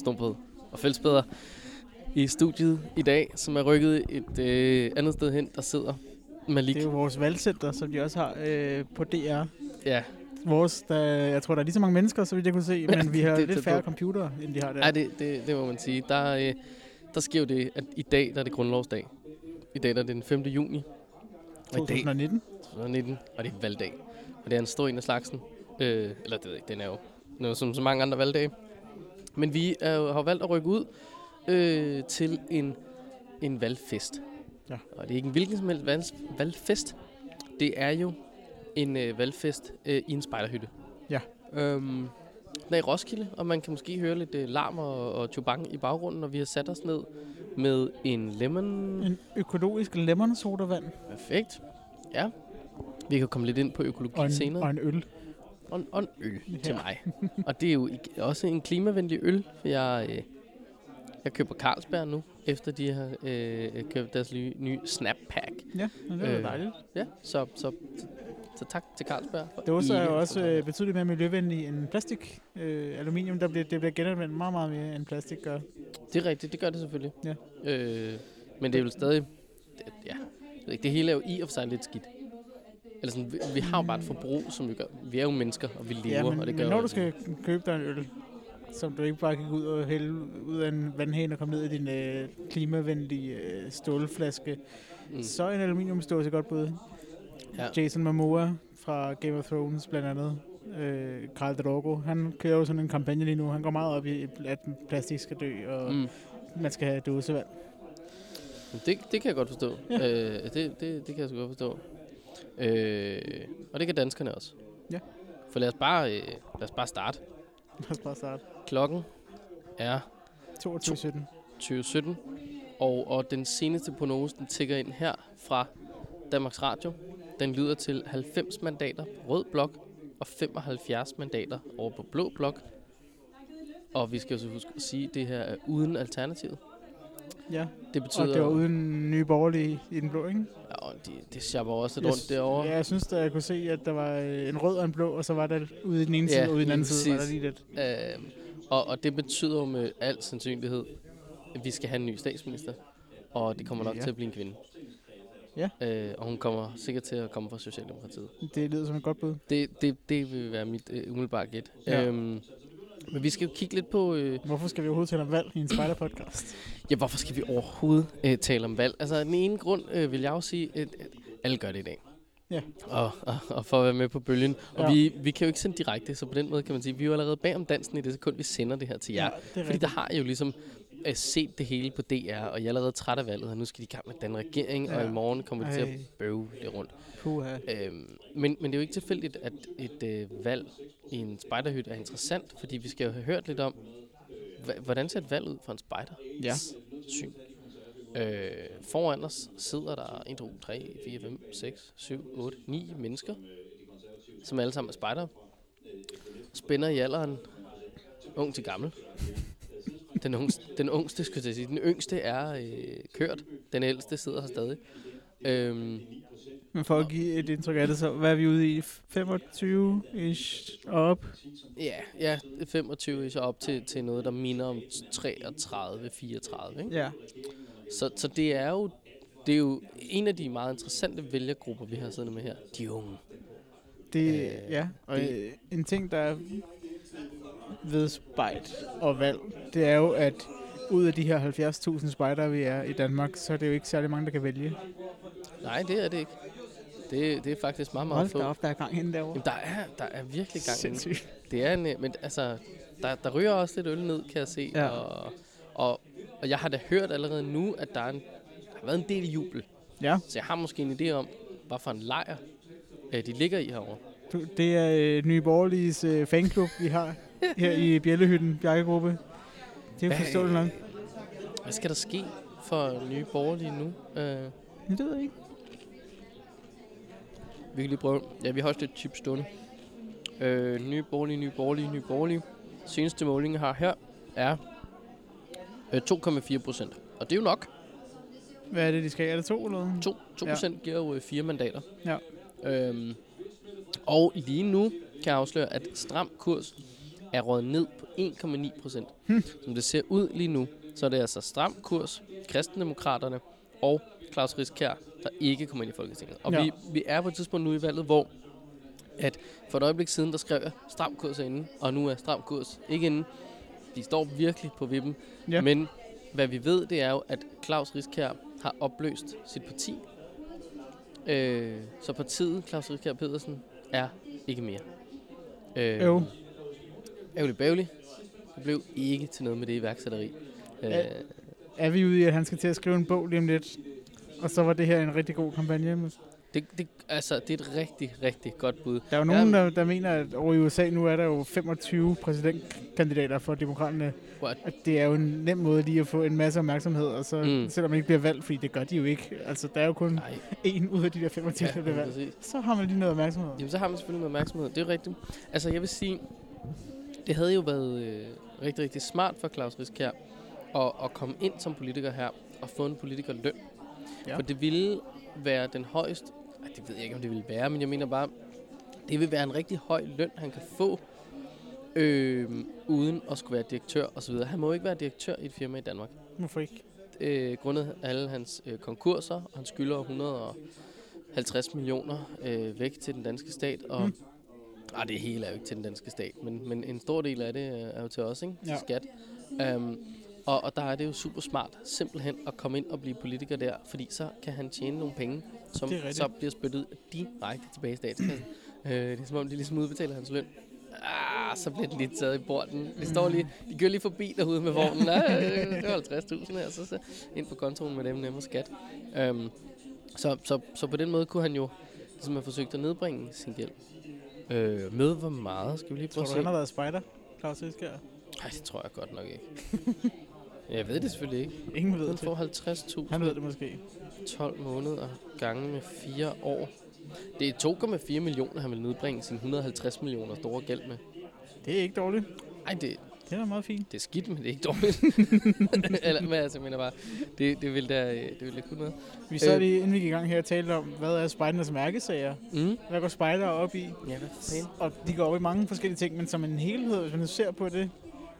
Stumperhed og Fællesbedre i studiet i dag, som er rykket et øh, andet sted hen, der sidder Malik. Det er jo vores valgcenter, som de også har øh, på DR. Ja, Vores, der, jeg tror, der er lige så mange mennesker, så vidt jeg kunne se, men vi har det lidt færre computere, end de har der. Ej, det, det, det må man sige. Der, øh, der sker jo det, at i dag der er det grundlovsdag. I dag der er det den 5. juni. Og i dag 2019. 2019, og det er valgdag. Og det er en stor en af slagsen. Øh, eller det ved jeg ikke, den er jo, jo som så mange andre valgdage. Men vi er, jo- har valgt at rykke ud øh, til en, en valgfest. Ja. Og det er ikke en hvilken som helst valg, valgfest. Det er jo en øh, valgfest øh, i en spejderhytte. Ja. Øhm, den er i Roskilde, og man kan måske høre lidt øh, larm og, og tjubang i baggrunden, og vi har sat os ned med en lemon En økologisk lemon sodavand Perfekt. Ja. Vi kan komme lidt ind på økologi og en, senere. og en øl. Og en, og en øl Ja. til mig. og det er jo også en klimavenlig øl, for jeg, øh, jeg køber Carlsberg nu, efter de har øh, købt deres nye, nye Snap Pack. Ja, men det er Øh, dejligt. Ja, så, så, så, så tak til Carlsberg. Dåser er jo også øh, betydeligt mere miljøvenlige end plastik. Øh, aluminium, der bliver, det bliver genanvendt meget, meget mere end plastik gør. Det er rigtigt, det gør det selvfølgelig. Ja. Øh, men det er jo stadig... Det, ja, jeg ved ikke, det hele er jo i og for sig lidt skidt. Eller sådan, vi, vi har jo bare et forbrug, som vi gør. Vi er jo mennesker, og vi lever, Ja, men, og det men gør når jo- du skal købe dig en øl, som du ikke bare kan gå ud og hælde ud af en vandhane og komme ned i din øh, klimavenlige øh, stålflaske, Mm. så er en aluminiumsdåse godt bud. Ja. Jason Momoa fra Game of Thrones blandt andet. Øh, Karl Drogo, han kører jo sådan en kampagne lige nu. Han går meget op i, at plastik skal dø, og. Mm. man skal have dåsevand. Det, det kan jeg godt forstå. Ja. Øh, det, det, det kan jeg så godt forstå. Øh, og det kan danskerne også. Ja. For lad os bare, øh, lad os bare starte. Lad os bare starte. Klokken er 22.17. 2017, og, og den seneste prognose, den tigger ind her fra Danmarks Radio. Den lyder til 90 mandater på rød blok og 75 mandater over på blå blok. Og vi skal jo så huske at sige, at det her er uden alternativet. Ja, Det og betyder, det var uden nye borgerlige i den blå, ikke? Ja, og de, det sjapper også lidt Jeg rundt derovre. Ja, jeg synes, at jeg kunne se, at der var øh, en rød og en blå, og så var der ude i den ene Ja, side, og ude i den anden side, var der præcis. lige lidt. Øh, og, og det betyder jo med al sandsynlighed, at vi skal have en ny statsminister. Og det kommer nok Ja. til at blive en kvinde. Ja. Øh, og hun kommer sikkert til at komme fra Socialdemokratiet. Det lyder som et godt bud. Det, det, det vil være mit øh, umiddelbare gæt. Ja. Øhm, men vi skal jo kigge lidt på, øh, Hvorfor skal vi overhovedet tale om valg i en spejderpodcast? ja, hvorfor skal vi overhovedet øh, tale om valg? Altså, den ene grund øh, vil jeg jo sige, at, at alle gør det i dag. Ja. Og, og, og for at være med på bølgen. Og Ja. vi, vi kan jo ikke sende direkte, så på den måde kan man sige, vi er jo allerede bag om dansen i det sekund, vi sender det her til jer. er Fordi rigtigt. der har I jo ligesom øh, set det hele på DR, og jeg er allerede træt af valget, og nu skal de i gang med den regering, ja. og i morgen kommer de til at bøve det rundt. Puha. Øhm, men, men det er jo ikke tilfældigt, at et øh, valg i en spejderhytte er interessant, fordi vi skal jo have hørt lidt om, hvordan ser et valg ud for en spejder? Ja. Syn. Øh, foran os sidder der 1, 2, 3, 4, 5, 6, 7, 8, 9 mennesker, som alle sammen er spejdere. Spænder i alderen ung til gammel. Den, ungste, den ungste, skulle jeg sige. Den yngste er øh, kørt. Den ældste sidder her stadig. Øhm, Men for at give et indtryk af det, så hvad er vi ude i? 25-ish og op? Ja, ja 25 så op til, til noget, der minder om 33-34. Ikke? Ja. Så, så det er jo det er jo en af de meget interessante vælgergrupper, vi har siddende med her. De unge. Det, Øh, ja, og det- en ting, der er ved spejt og valg, det er jo, at ud af de her 70.000 spejdere, vi er i Danmark, så er det jo ikke særlig mange, der kan vælge. Nej, det er det ikke. Det, det er faktisk meget, meget Hold få. op, der er gang henne derovre. Jamen, der er, der er virkelig gang. Sindssygt. Det er en, men altså, der, der ryger også lidt øl ned, kan jeg se. Ja. Og, og, og jeg har da hørt allerede nu, at der, er en, der har været en del jubel. Ja, Så jeg har måske en idé om, hvad for en lejr øh, de ligger i herovre. det er øh, Nye Borgerliges øh, fanklub, vi har her i Bjellehytten, Bjarkegruppe. Det er jo forståeligt nok. Hvad skal der ske for nye borgerlige nu? Øh, det ved jeg ikke. vi kan lige prøve. Ja, vi har også lidt chip stående. Øh, nye borgerlige, nye borgerlige, nye borgerlige. Seneste måling, har her, er øh, 2,4 procent. Og det er jo nok. Hvad er det, de skal? Er det to eller hvad? 2, 2 procent giver jo øh, fire mandater. Ja. Øhm, og lige nu kan jeg afsløre, at Stram Kurs er rådet ned på 1,9 procent. Som det ser ud lige nu, så er det altså stram kurs, kristendemokraterne og Claus Riskær, der ikke kommer ind i Folketinget. Og ja. vi, vi er på et tidspunkt nu i valget, hvor at for et øjeblik siden, der skrev jeg stram kurs er inde, og nu er stram kurs ikke inde. De står virkelig på vippen. Ja. Men hvad vi ved, det er jo, at Claus Riskær har opløst sit parti. Øh, så partiet, Claus Riskær Pedersen, er ikke mere. Øh, Jo. Ærgerligt bævligt. Det blev ikke til noget med det iværksætteri. Øh. Er vi ude i, at han skal til at skrive en bog lige om lidt? Og så var det her en rigtig god kampagne. det, det, altså, det er et rigtig, rigtig godt bud. Der er jo nogen, der, der mener, at over i USA nu er der jo 25 præsidentkandidater for demokraterne. What? At det er jo en nem måde lige at få en masse opmærksomhed, og så Mm. selvom man ikke bliver valgt, fordi det gør de jo ikke. Altså, der er jo kun Nej, en ud af de der 25, ja, der bliver valgt. præcis. Så har man lige noget opmærksomhed. Jamen, så har man selvfølgelig noget opmærksomhed. Det er rigtigt. Altså, jeg vil sige, det havde jo været øh, rigtig, rigtig smart for Claus Riskær at, at komme ind som politiker her og få en politikerløn. Ja. For det ville være den højeste... Ej, det ved jeg ikke, om det ville være, men jeg mener bare, det vil være en rigtig høj løn, han kan få, øh, uden at skulle være direktør osv. Han må jo ikke være direktør i et firma i Danmark. Hvorfor ikke? øh, grundet alle hans øh, konkurser. og Han skylder 150 millioner øh, væk til den danske stat. Og, Mm. Ah, det hele er jo ikke til den danske stat, men, men en stor del af det øh, er jo til os, ikke? Ja. Til skat. Um, og, og der er det jo super smart simpelthen at komme ind og blive politiker der, fordi så kan han tjene nogle penge, som Det så bliver spyttet direkte tilbage i statskassen. øh, det er som om, de ligesom udbetaler hans løn. Ah, så bliver den lige taget i porten. De står lige, de kører lige forbi derude med vognen. Ah, det var 50.000 her, så, så ind på kontoen med dem nemmere skat. Um, så, så, så på den måde kunne han jo ligesom have forsøgt at nedbringe sin gæld. Øh, med hvor meget? Skal vi lige Tror prøve du, at han se? har været spider? Claus Riskær? Nej, det tror jeg godt nok ikke. jeg ved det selvfølgelig ikke. Ingen ved Han det. får 50.000 Han ved det måske. 12 måneder gange med 4 år. Det er 2,4 millioner, han vil nedbringe sin 150 millioner store gæld med. Det er ikke dårligt. Ej, det, Det er meget fint. det er skidt, men det er ikke dårligt. Eller, men altså, jeg mener bare, det, det vil da, det vil da kunne noget. Vi sad Øh. lige, inden vi gik i gang her, og talte om, hvad er spejdernes mærkesager? Mm. Hvad går spejder op i? Ja, hvad fanden? Og de går op i mange forskellige ting, men som en helhed, hvis man nu ser på det,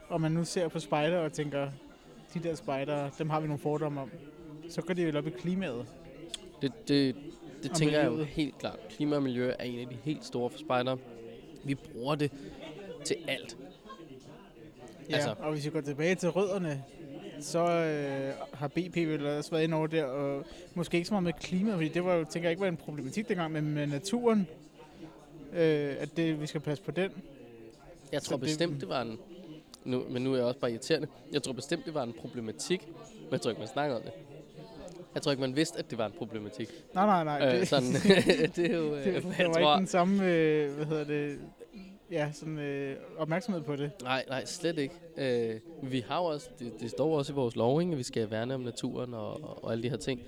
og man nu ser på spejder og tænker, de der spejder, dem har vi nogle fordomme om, så går det vel op i klimaet. Det, det, det tænker jeg jo miljøet. helt klart. Klima og miljø er en af de helt store for spejdere. Vi bruger det til alt. Ja, Altså. og hvis vi går tilbage til rødderne, så øh, har BP vel også været inde over der, og måske ikke så meget med klima, fordi det var jo, tænker jeg ikke var en problematik dengang, men med naturen, øh, at det, vi skal passe på den. Jeg Så tror det- bestemt, det var en... Nu, men nu er jeg også bare irriterende. Jeg tror bestemt, det var en problematik, men jeg tror ikke, man snakkede om det. Jeg tror ikke, man vidste, at det var en problematik. Nej, nej, nej. Øh, det, sådan, det er jo... Øh, det, jeg det var tror, ikke den samme, øh, hvad hedder det, ja, sådan, øh, opmærksomhed på det. Nej, nej, slet ikke. Øh, vi har også, det, det står også i vores lov, ikke, at vi skal værne om naturen og, og, og alle de her ting.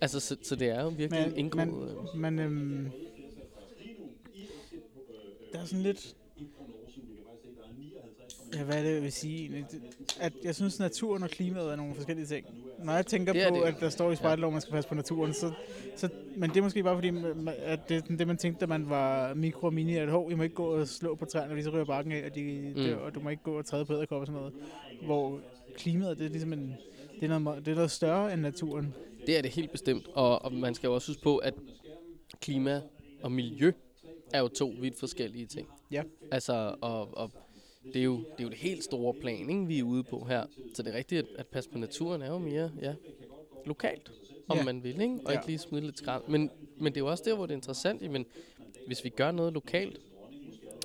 Altså, så, så det er jo virkelig Men, indgået. men, men øhm, der er sådan lidt... Ja, hvad er det, vil sige? At jeg synes, naturen og klimaet er nogle forskellige ting. Når jeg tænker Det på, det at der står i spejderloven, at man skal passe på naturen, så, så... Men det er måske bare fordi, at det er det, man tænkte, da man var mikro og mini, at hov, I må ikke gå og slå på træerne, fordi så ryger barken af, og, de dør, Mm. og du må ikke gå og træde på æderkopper og sådan noget. Hvor klimaet, det er ligesom en... Det er, noget, det er noget større end naturen. Det er det helt bestemt. Og, og man skal jo også huske på, at klima og miljø er jo to vidt forskellige ting. Ja. Altså, og, og det, er jo, det er jo det helt store plan, ikke, vi er ude på her. Så det er rigtigt, at, at passe på naturen er jo mere ja, lokalt, om Ja. man vil, ikke? og Ja. ikke lige smide lidt skrald. Men, men det er jo også der, hvor det er interessant. Men hvis vi gør noget lokalt,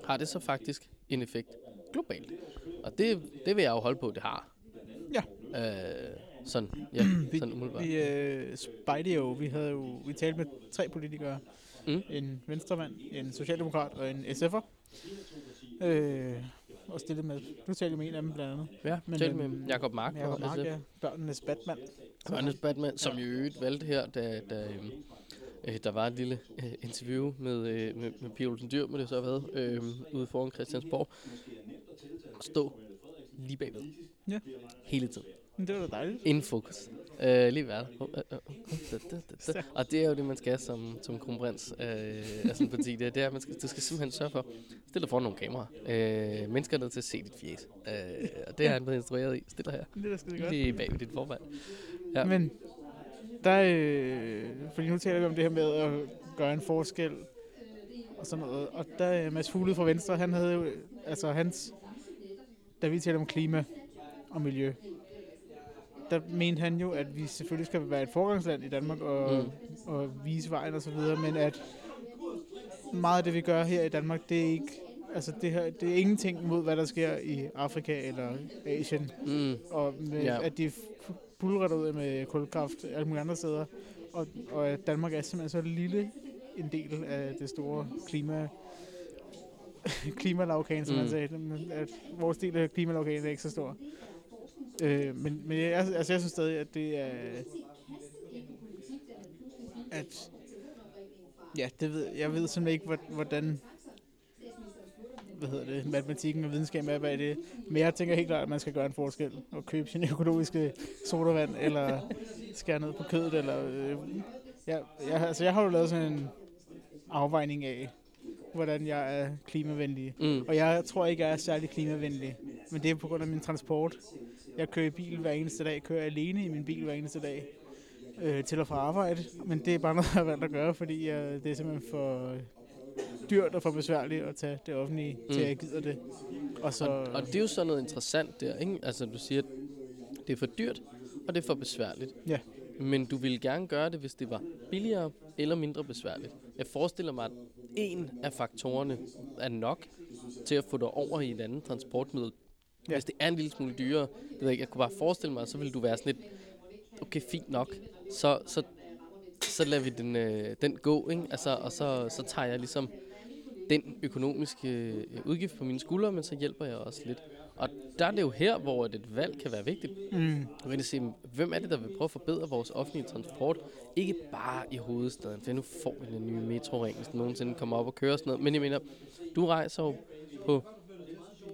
har det så faktisk en effekt globalt. Og det, det vil jeg jo holde på, det har. Ja. Øh, sådan, ja, Vi, sådan umiddelbart. vi øh, spejde jo, vi havde jo, vi talte med tre politikere. Mm. En venstremand, en socialdemokrat og en SF'er. Øh, og stillet med, du talte med en af dem blandt andet. Ja, Men, tal med øhm, Jacob Mark Jacob Mark, SF. ja, børnenes Batman. Børnes Batman, som jo i øvrigt valgte her, da, da øhm, øh, der var et lille øh, interview med, øh, med, med Pia Olsen Dyr, må det så været, øh, ude foran Christiansborg. Stå lige bagved. Ja. Hele tiden. Det var da dejligt. Inden fokus. Øh, lige været. Og det er jo det, man skal som, som kronprins øh, af sådan en parti. Det, det er, at man skal, du skal simpelthen sørge for, stille dig foran nogle kameraer. Øh, mennesker er nødt til at se dit fjes. Øh, og det har han blevet instrueret i. Stil dig her. Det er skide godt. Lige bag ved dit formand. Ja. Men der øh, fordi nu taler vi om det her med at gøre en forskel og sådan noget. Og der er Mads Fuglede fra Venstre, han havde jo, altså hans, da vi taler om klima og miljø, der mente han jo, at vi selvfølgelig skal være et forgangsland i Danmark og, Mm. og vise vejen og så videre, men at meget af det, vi gør her i Danmark, det er ikke, altså det, her, det er ingenting mod, hvad der sker i Afrika eller Asien Mm. og med, Ja. at de bulrer ud med kulkraft alle mulige andre steder. Og, og at Danmark er simpelthen så lille en del af det store klima klimalavkan, som mm. Man sagde. Men At vores del af klimalavkanen er ikke så stor. Øh, men men jeg, altså, jeg synes stadig, at det er... At, ja, det ved, jeg ved simpelthen ikke, hvor- hvordan hvad hedder det, matematikken og videnskaben er bag det. Men jeg tænker helt klart, at man skal gøre en forskel og købe sin økologiske sodavand, eller skære ned på kødet, eller... Øh, jeg, jeg, altså, jeg har jo lavet sådan en afvejning af, hvordan jeg er klimavenlig. Mm. Og jeg tror ikke, jeg er særlig klimavenlig, men det er på grund af min transport. Jeg kører i bil hver eneste dag, kører alene i min bil hver eneste dag øh, til og fra arbejde. Men det er bare noget, jeg har valgt at gøre, fordi jeg, det er simpelthen for dyrt og for besværligt at tage det offentlige mm. til, at jeg gider det. Og så, Og, og det er jo sådan noget interessant der, ikke? Altså, du siger, at det er for dyrt, og det er for besværligt. Ja. Men du ville gerne gøre det, hvis det var billigere eller mindre besværligt. Jeg forestiller mig, at en af faktorerne er nok til at få dig over i et andet transportmiddel. Ja. Hvis det er en lille smule dyrere, det ved jeg, jeg kunne bare forestille mig, så ville du være sådan lidt, okay, fint nok, så, så, så lader vi den, øh, den gå, ikke? Altså, og så, så tager jeg ligesom den økonomiske øh, udgift på mine skuldre, men så hjælper jeg også lidt. Og der er det jo her, hvor et valg kan være vigtigt. mm, Du kan se, hvem er det, der vil prøve at forbedre vores offentlige transport? Ikke bare i hovedstaden, for nu får vi den nye metroring, hvis den nogensinde kommer op og kører og sådan noget. Men jeg mener, du rejser jo på,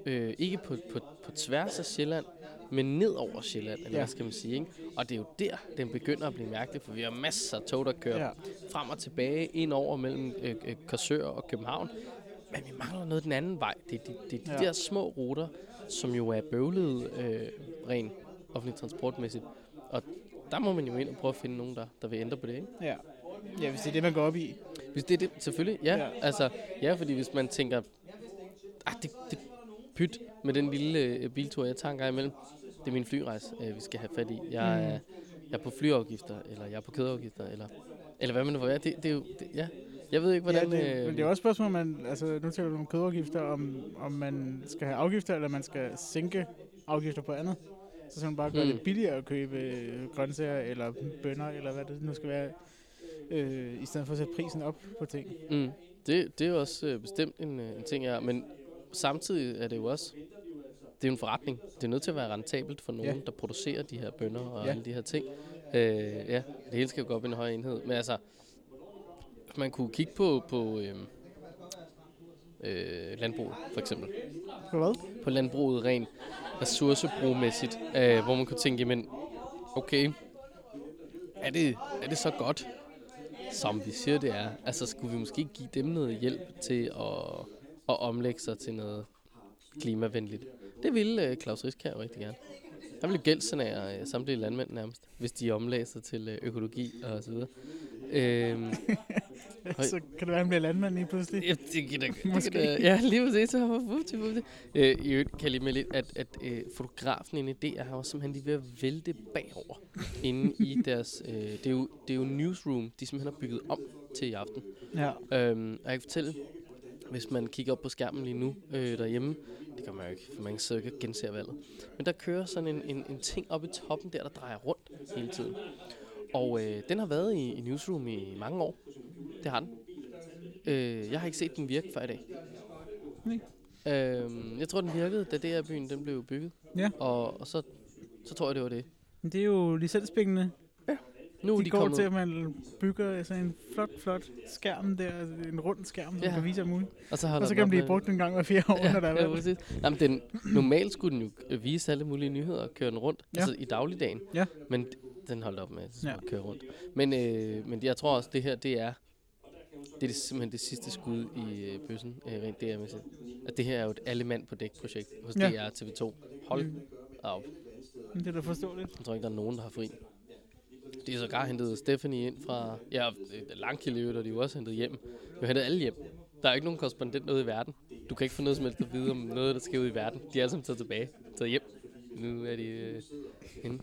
øh, ikke på, på, på tværs af Sjælland, men ned over Sjælland, eller ja. Hvad skal man sige, ikke? Og det er jo der, den begynder at blive mærkelig, for vi har masser af tog, der kører ja. frem og tilbage, ind over mellem øh, øh, Korsør og København. Men vi mangler noget den anden vej. Det er de, er de ja. Der små ruter, som jo er bøvlede øh, ren offentlig transportmæssigt. Og der må man jo ind og prøve at finde nogen, der, der vil ændre på det, ikke? ja. Ja, hvis det er det, man går op i. Hvis det er det, selvfølgelig, ja. ja. Ja. Altså, ja, fordi hvis man tænker, ah, det, det pyt med den lille øh, biltur, jeg tager en gang imellem, det er min flyrejse, øh, vi skal have fat i. Jeg, Mm. er, jeg er på flyafgifter, eller jeg er på kædeafgifter, eller, eller hvad man nu får være. Det, det er jo, det, ja. Jeg ved ikke, hvordan... ja, det, øh, men det er også et spørgsmål, man, altså nu taler vi om kødafgifter, om, om man skal have afgifter, eller man skal sænke afgifter på andet. Så skal man bare gøre Mm. det billigere at købe øh, grøntsager, eller bønner, eller hvad det nu skal være, øh, i stedet for at sætte prisen op på ting. Mm. Det, det er også øh, bestemt en, øh, en ting, jeg men samtidig er det jo også, det er jo en forretning. Det er nødt til at være rentabelt for nogen, ja. Der producerer de her bønder og. Ja. alle de her ting. Øh, ja, det hele skal jo gå op i en høj enhed. Men altså, man kunne kigge på, på øh, øh, landbruget, for eksempel. På hvad? På landbruget rent ressourcebrugmæssigt, øh, hvor man kunne tænke, men okay, er det, er det så godt, som vi siger, det er? Altså, skulle vi måske give dem noget hjælp til at, at omlægge sig til noget klimavenligt? Det ville øh, Claus Riskær rigtig gerne. Han ville gældsanere øh, samtlige landmænd nærmest, hvis de omlagde sig til øh, økologi og så videre. Øhm, så kan det være, at han bliver landmand lige pludselig. Ja, det kan da, det Måske. da, ja, lige præcis. Så fufti, fufti. Øh, I øvrigt kan jeg lige med lidt, at, at øh, fotografen inde i det er jo simpelthen lige ved at vælte bagover inde i deres... Øh, det, er jo, det er jo newsroom, de simpelthen har bygget om til i aften. Ja. Øhm, og jeg kan fortælle, hvis man kigger op på skærmen lige nu øh, derhjemme, det kan man jo ikke, for man så ikke gense valget. Men der kører sådan en, en, en ting oppe i toppen der, der drejer rundt hele tiden. Og øh, den har været i, i Newsroom i mange år. Det har den. Øh, jeg har ikke set den virke før i dag. Nej. Øh, jeg tror, den virkede, da DR-byen den blev bygget. Ja. Og, og så, så tror jeg, det var det. Men det er jo licenspengene. Nu er de, de går kommet til, at man bygger sådan en flot, flot skærm der, altså en rund skærm, som Ja. kan vise muligt. Og så, Og så kan den blive brugt en gang hver fire år, ja, når der er ja, præcis. Jamen, den, normalt skulle den jo øh, vise alle mulige nyheder og køre den rundt, Ja. altså i dagligdagen. Ja. Men den holdt op med at Ja. køre rundt. Men, øh, men jeg tror også, det her, det er, det er det, simpelthen det sidste skud i øh, bøssen, øh, rent DR-mæssigt. At det her er jo et alle-mand på dæk-projekt hos Ja. DR TV2. Hold Mm. op. Men Det er da forståeligt. Jeg tror ikke, der er nogen, der har fri. De har sågar hentet Stephanie ind fra... Ja, Langkilde og de jo også hentet hjem. De har hentet alle hjem. Der er jo ikke nogen korrespondent ude i verden. Du kan ikke få noget som helst at vide om noget, der sker ude i verden. De er alle sammen taget tilbage. Taget hjem. Nu er de øh, inde.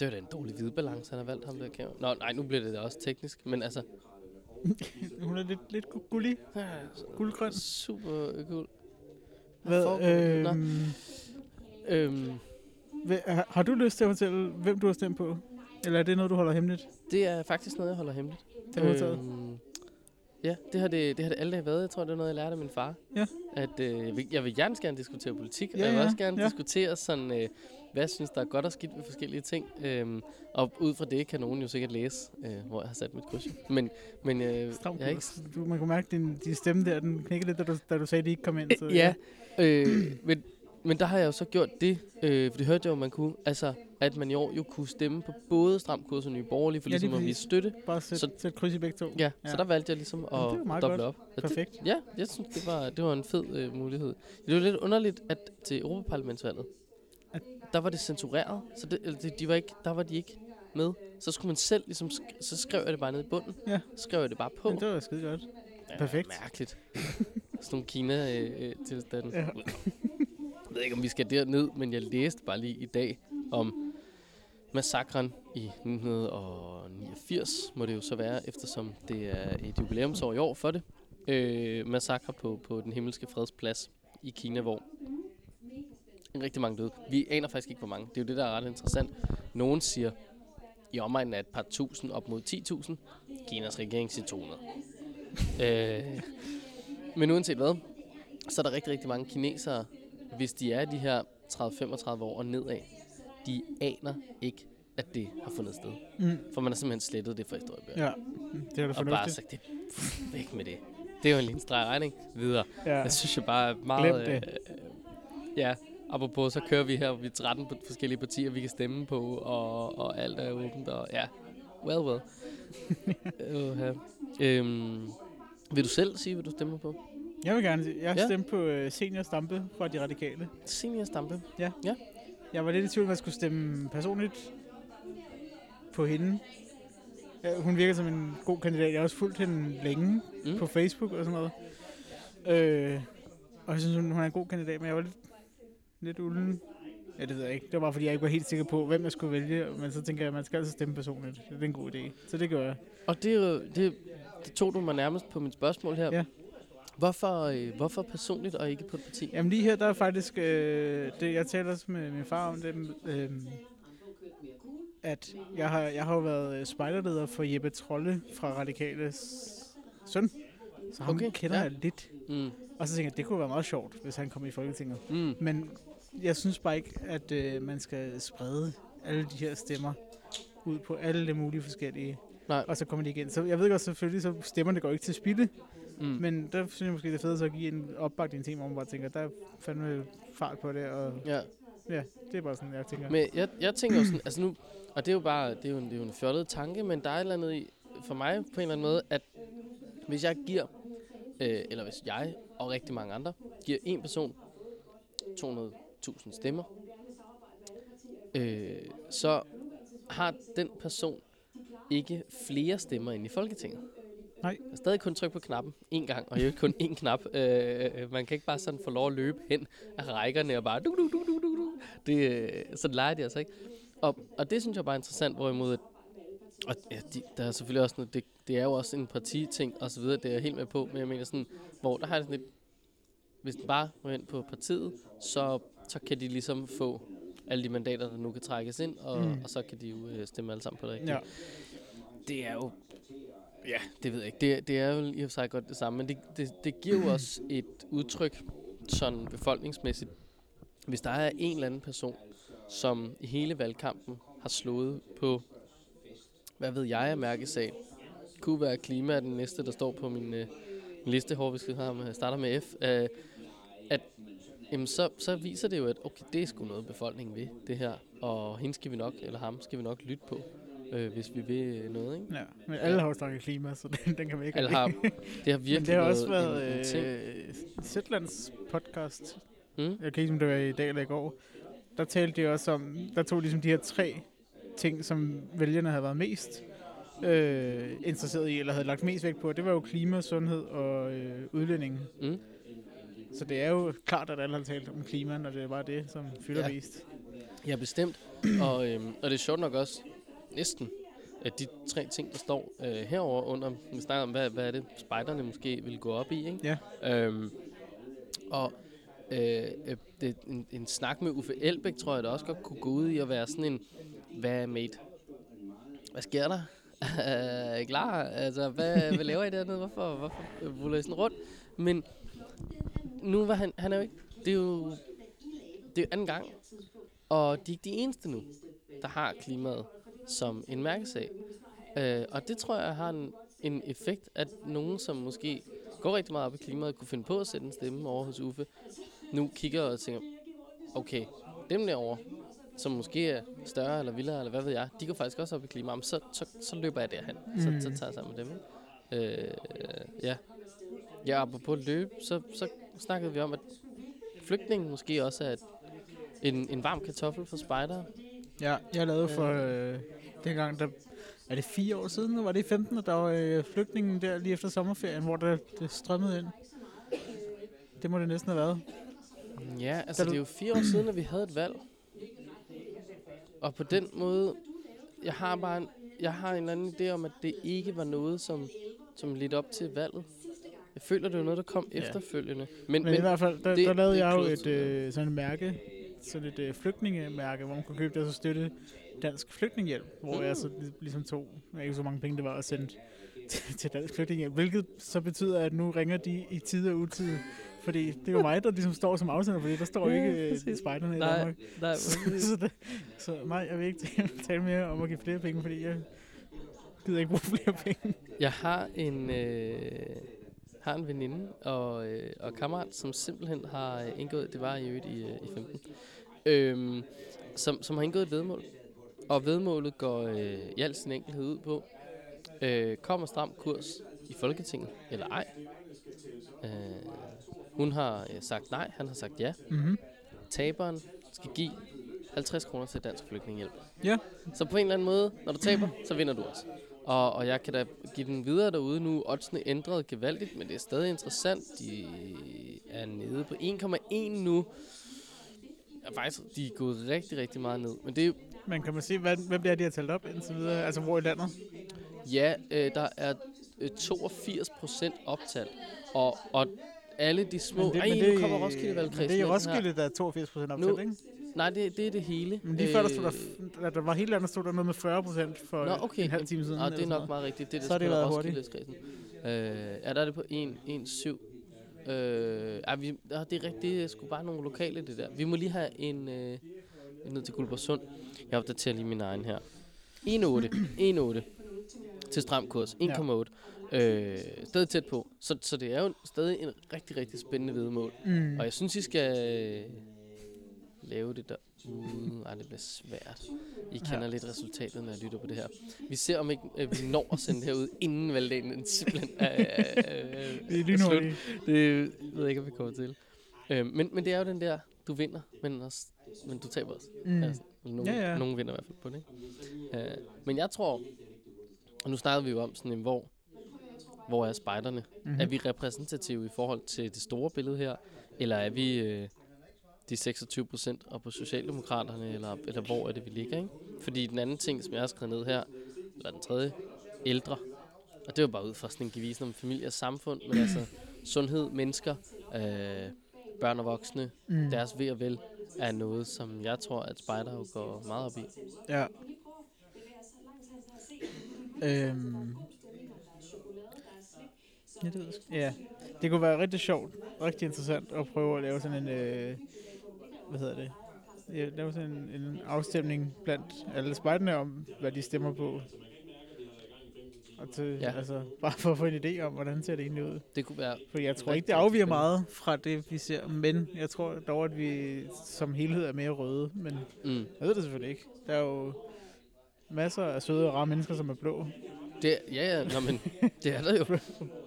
Det var da en dårlig hvide balance, han har valgt ham der kæver. Nå, nej, nu bliver det da også teknisk. Men altså, Hun er lidt, lidt gu- gullig, guldgrøn. super cool. Hvad, øhm, øhm, har du lyst til at fortælle, hvem du har stemt på? Eller er det noget, du holder hemmeligt? det er faktisk noget, jeg holder hemmeligt. Det er modtaget. Øhm, ja, det har det, det har det dage været. Jeg tror, det er noget, jeg lærte af min far. Ja. At øh, jeg, vil, jeg vil gerne gerne diskutere politik, og Ja, jeg vil ja, også gerne ja. diskutere sådan, øh, hvad jeg synes, der er godt og skidt ved forskellige ting. Øhm, og ud fra det kan nogen jo sikkert læse, øh, hvor jeg har sat mit kryds. Men, men øh, Stram jeg er ikke... du, man kunne mærke, din, din stemme der, den knækkede lidt, da du, da du sagde, at de ikke kom ind. Så, Ja, øh, men, men der har jeg jo så gjort det, øh, for det hørte jeg jo, man kunne, altså, at man i år jo kunne stemme på både Stram Kurs og Nye Borgerlige, for Ja, lige ligesom at vise støtte. Bare sæt, Så- sæt kryds i begge to. Ja, Ja. ja. så der valgte jeg ligesom at det meget doble godt. op. Og det, Perfekt. Ja, jeg synes, det var, det var en fed øh, mulighed. Det var lidt underligt, at til Europaparlamentsvalget, At- der var det censureret, så det, eller det, de var ikke, der var de ikke med. Så skulle man selv, ligesom, sk- så skrev jeg det bare ned i bunden. Ja. Så skrev jeg det bare på. Men det var skide godt. Ja, perfekt. Mærkeligt. Sådan nogle Kina-tilstanden. Ja. Jeg ved ikke, om vi skal derned, men jeg læste bare lige i dag om massakren i 1989, må det jo så være, eftersom det er et jubilæumsår i år for det. Øh, massakre på, på den himmelske fredsplads i Kina, hvor rigtig mange døde. Vi aner faktisk ikke, hvor mange. Det er jo det, der er ret interessant. Nogen siger, i omegnen af et par tusind op mod 10.000. Kinas regering siger 200. øh, men uanset hvad, så er der rigtig, rigtig mange kinesere, hvis de er de her 30-35 år og nedad, de aner ikke, at det har fundet sted. Mm. For man har simpelthen slettet det fra historiebøger. Ja, Mm, det er da og bare fornuftigt. sagt, det pff, væk med det. Det er jo en lille streg regning videre. Ja. Jeg synes jo bare er meget... Glem det. Øh, ja, apropos, så kører vi her, vi er 13 på forskellige partier, vi kan stemme på, og, og alt er åbent, og ja, well, well. uh, øhm, vil du selv sige, hvad du stemmer på? Jeg vil gerne jeg Ja. stemte på uh, Senior Stampe fra De Radikale. Senior Stampe. Jeg var lidt i tvivl, om jeg skulle stemme personligt på hende. Ja, hun virker som en god kandidat. Jeg har også fulgt hende længe Mm. på Facebook og sådan noget. Øh, og jeg synes, hun, hun er en god kandidat, men jeg var lidt, lidt ulden. Ja, det ved jeg ikke. Det var bare, fordi jeg ikke var helt sikker på, hvem jeg skulle vælge. Men så tænker jeg, at man skal altså stemme personligt. Det er en god idé. Så det gør jeg. Og det, er det, det tog du mig nærmest på mit spørgsmål her. Ja. Hvorfor, øh, hvorfor personligt og ikke på et parti? Jamen lige her, der er faktisk, øh, det, jeg talte også med min far om det, øh, at jeg har, jeg har været øh, spejderleder for Jeppe Trolle fra Radikales søn. Så ham Okay, kender ja. jeg lidt. Mm. Og så tænker jeg, det kunne være meget sjovt, hvis han kom i Folketinget. Mm. Men jeg synes bare ikke, at øh, man skal sprede alle de her stemmer ud på alle de mulige forskellige. Nej. Og så kommer de igen. Så jeg ved godt selvfølgelig, så stemmerne går ikke til spilde. Mm. Men der synes jeg måske, det er fedt at give en opbakning til, hvor man bare tænker, der er fandme fart på det, og Ja. ja, det er bare sådan, jeg tænker. Men jeg, jeg tænker jo sådan, altså nu, og det er jo bare, det er jo en, det er jo en fjollet tanke, men der er et eller andet i, for mig på en eller anden måde, at hvis jeg giver, øh, eller hvis jeg og rigtig mange andre, giver en person 200.000 stemmer, øh, så har den person ikke flere stemmer end i Folketinget. Nej. Jeg har stadig kun trykke på knappen en gang, og jo kun én knap. Øh, man kan ikke bare sådan få lov at løbe hen af rækkerne og bare du du du du du du. Det, øh, sådan leger de altså ikke. Og, og det synes jeg bare er interessant, hvorimod at, og ja, de, der er selvfølgelig også noget, det, det er jo også en partiting og så videre, det er jeg helt med på, men jeg mener sådan, hvor der har jeg sådan lidt, hvis den bare går ind på partiet, så, så kan de ligesom få alle de mandater, der nu kan trækkes ind, og, mm. og så kan de jo øh, stemme alle sammen på det rigtige. Ja. Det er jo... Ja, det ved jeg ikke. Det, det er jo i og for sig godt det samme, men det, det, det giver jo også et udtryk sådan befolkningsmæssigt. Hvis der er en eller anden person, som i hele valgkampen har slået på hvad ved jeg af mærkesag, kunne være klima den næste, der står på min, øh, min liste, hvor vi skal have med, øh, starter med F, øh, at jamen, så, så viser det jo, at okay, det er sgu noget befolkningen ved, det her, og hende skal vi nok, eller ham skal vi nok lytte på, øh, hvis vi vil noget, ikke? Ja, men alle har jo snakket klima, så den, den kan vi ikke Alle har, det har virkelig Men det har også været en, en ting. øh, Zetlands podcast. Mm? Jeg kan ikke, om det var i dag eller i går. Der talte de også om, der tog ligesom de her tre ting, som vælgerne havde været mest øh, interesseret i, eller havde lagt mest vægt på. Det var jo klima, sundhed og øh, udlænding. Mm? Så det er jo klart, at alle har talt om klima, når det er bare det, som fylder ja. mest. Ja, bestemt. og, øhm, og det er sjovt nok også næsten, at de tre ting, der står øh, herover under, vi snakker om, hvad, hvad er det, spejderne måske vil gå op i, ikke? Ja. Øhm, og øh, øh, det, en, en snak med Uffe Elbæk, tror jeg, der også godt kunne gå ud i at være sådan en, hvad mate, hvad sker der? er I klar? Altså, hvad, hvad laver I dernede? Hvorfor, hvorfor ruller I sådan rundt? Men nu var han, han er jo ikke, det er jo, det er jo anden gang, og de er ikke de eneste nu, der har klimaet som en mærkesag. Øh, og det tror jeg har en, en effekt, at nogen, som måske går rigtig meget op i klimaet, kunne finde på at sætte en stemme over hos Uffe, nu kigger og tænker, okay, dem derovre, som måske er større eller vildere, eller hvad ved jeg, de går faktisk også op i klimaet, men så, så, så løber jeg derhen. Mm. Så, så tager jeg sammen med dem. Ikke? Øh, ja. Ja, på løb, så, så snakkede vi om, at flygtningen måske også er et, en, en varm kartoffel for spejdere. Ja, jeg lavede for øh, dengang, der er det fire år siden var det i 15, og der var øh, flygtningen der lige efter sommerferien, hvor der, det strømmede ind. Det må det næsten have været. Ja, altså Da det du- er jo fire år siden, at vi havde et valg. Og på den måde, jeg har bare en, jeg har en eller anden idé om, at det ikke var noget, som, som lidt op til valget. Jeg føler, det var noget, der kom Ja. efterfølgende. Men, Men, men i hvert fald, der, det- der lavede det jeg jo et øh, sådan et mærke, sådan et øh, flygtningemærke, hvor man kunne købe det og så støtte Dansk Flygtningehjælp, hvor Mm. jeg så lig- ligesom tog, ikke så mange penge det var at sende til, til Dansk Flygtningehjælp, hvilket så betyder, at nu ringer de i tid og utid, fordi det er jo mig, der ligesom står som afsender, fordi der står jo Ja, ikke øh, præcis. spejderne i nej, Danmark. nej, Så, så, det, så nej, jeg vil ikke tale mere om at give flere penge, fordi jeg gider ikke bruge flere penge. Jeg har en, øh, har en veninde og, øh, og kammerat, som simpelthen har øh, indgået, det var i øvrigt i, øh, i 15, øhm, som, som har indgået et vedmål. Og vedmålet går øh, i al sin enkelhed ud på, øh, kommer stram kurs i Folketinget, eller ej. Øh, hun har øh, sagt nej, han har sagt ja. Mm-hmm. Taberen skal give 50 kroner til Dansk Flygtningehjælp. Ja. Så på en eller anden måde, når du taber, så vinder du også. Og, og jeg kan da give den videre derude nu. Oddsene ændret gevaldigt, men det er stadig interessant. De er nede på 1,1 nu. Ja, faktisk, de er gået rigtig, rigtig meget ned. Men det er Men kan man se, hvad, hvem det er, de har talt op indtil videre? Altså, hvor i landet? ja, øh, der er øh, 82 procent optalt. Og, og alle de små... Men det, ej, men nu det, kommer Roskilde men det er Roskilde, der er 82 procent optalt, Nu- ikke? Nej, det, det er det hele. Men lige før der stod der, da der var helt andet, stod der noget med 40 procent for Nå, okay. en halv time siden. Ah, det er nok meget rigtigt. Det, er Så har det været hurtigt. Øh, ja, der er det på 1-7. Øh, ej, vi, ah, det er rigtigt. Det er sgu bare nogle lokale, det der. Vi må lige have en... Øh, ned til Guldborgsund. Jeg opdaterer lige min egen her. 1,8. 1,8 til stram kurs. 1,8. Øh, stadig tæt på. Så, så det er jo stadig en rigtig, rigtig spændende vedmål. Mm. Og jeg synes, I skal øh, lave det derude. Ej, det bliver svært. I kender Ja. lidt resultatet, når jeg lytter på det her. Vi ser, om ikke øh, vi når at sende det her ud, inden valgdagen den simpelthen er, er, er, Det er er slut. Det ved jeg ikke, om vi kommer til. Øh, men, men det er jo den der, du vinder, men, også, men du taber også. Mm. Altså, nogen, Ja, ja. nogen vinder i hvert fald på det. Ikke? Øh, men jeg tror, og nu snakkede vi jo om sådan en, hvor, hvor er spejderne? Mm-hmm. Er vi repræsentative i forhold til det store billede her? Eller er vi øh, de 26 procent og på Socialdemokraterne? Eller, eller hvor er det, vi ligger? Ikke? Fordi den anden ting, som jeg har skrevet ned her, eller den tredje, ældre. Og det var bare ud fra sådan en gevis om familie og samfund, men altså sundhed, mennesker, øh, børn og voksne, Mm. deres ved og vel, er noget, som jeg tror, at spejder går meget op i. Ja. Øhm. Ja, det. Ja, det kunne være rigtig sjovt, rigtig interessant at prøve at lave sådan en, øh, hvad hedder det, lave sådan en, en afstemning blandt alle spejderne om, hvad de stemmer på. Og til, Ja. ja. altså, bare for at få en idé om, hvordan ser det egentlig ud. Det kunne være... For jeg tror ikke, det afviger spændende. meget fra det, vi ser. Men jeg tror dog, at vi som helhed er mere røde. Men Mm. jeg ved det selvfølgelig ikke. Der er jo masser af søde og rare mennesker, som er blå. Det, ja, ja, nå, men det er der jo.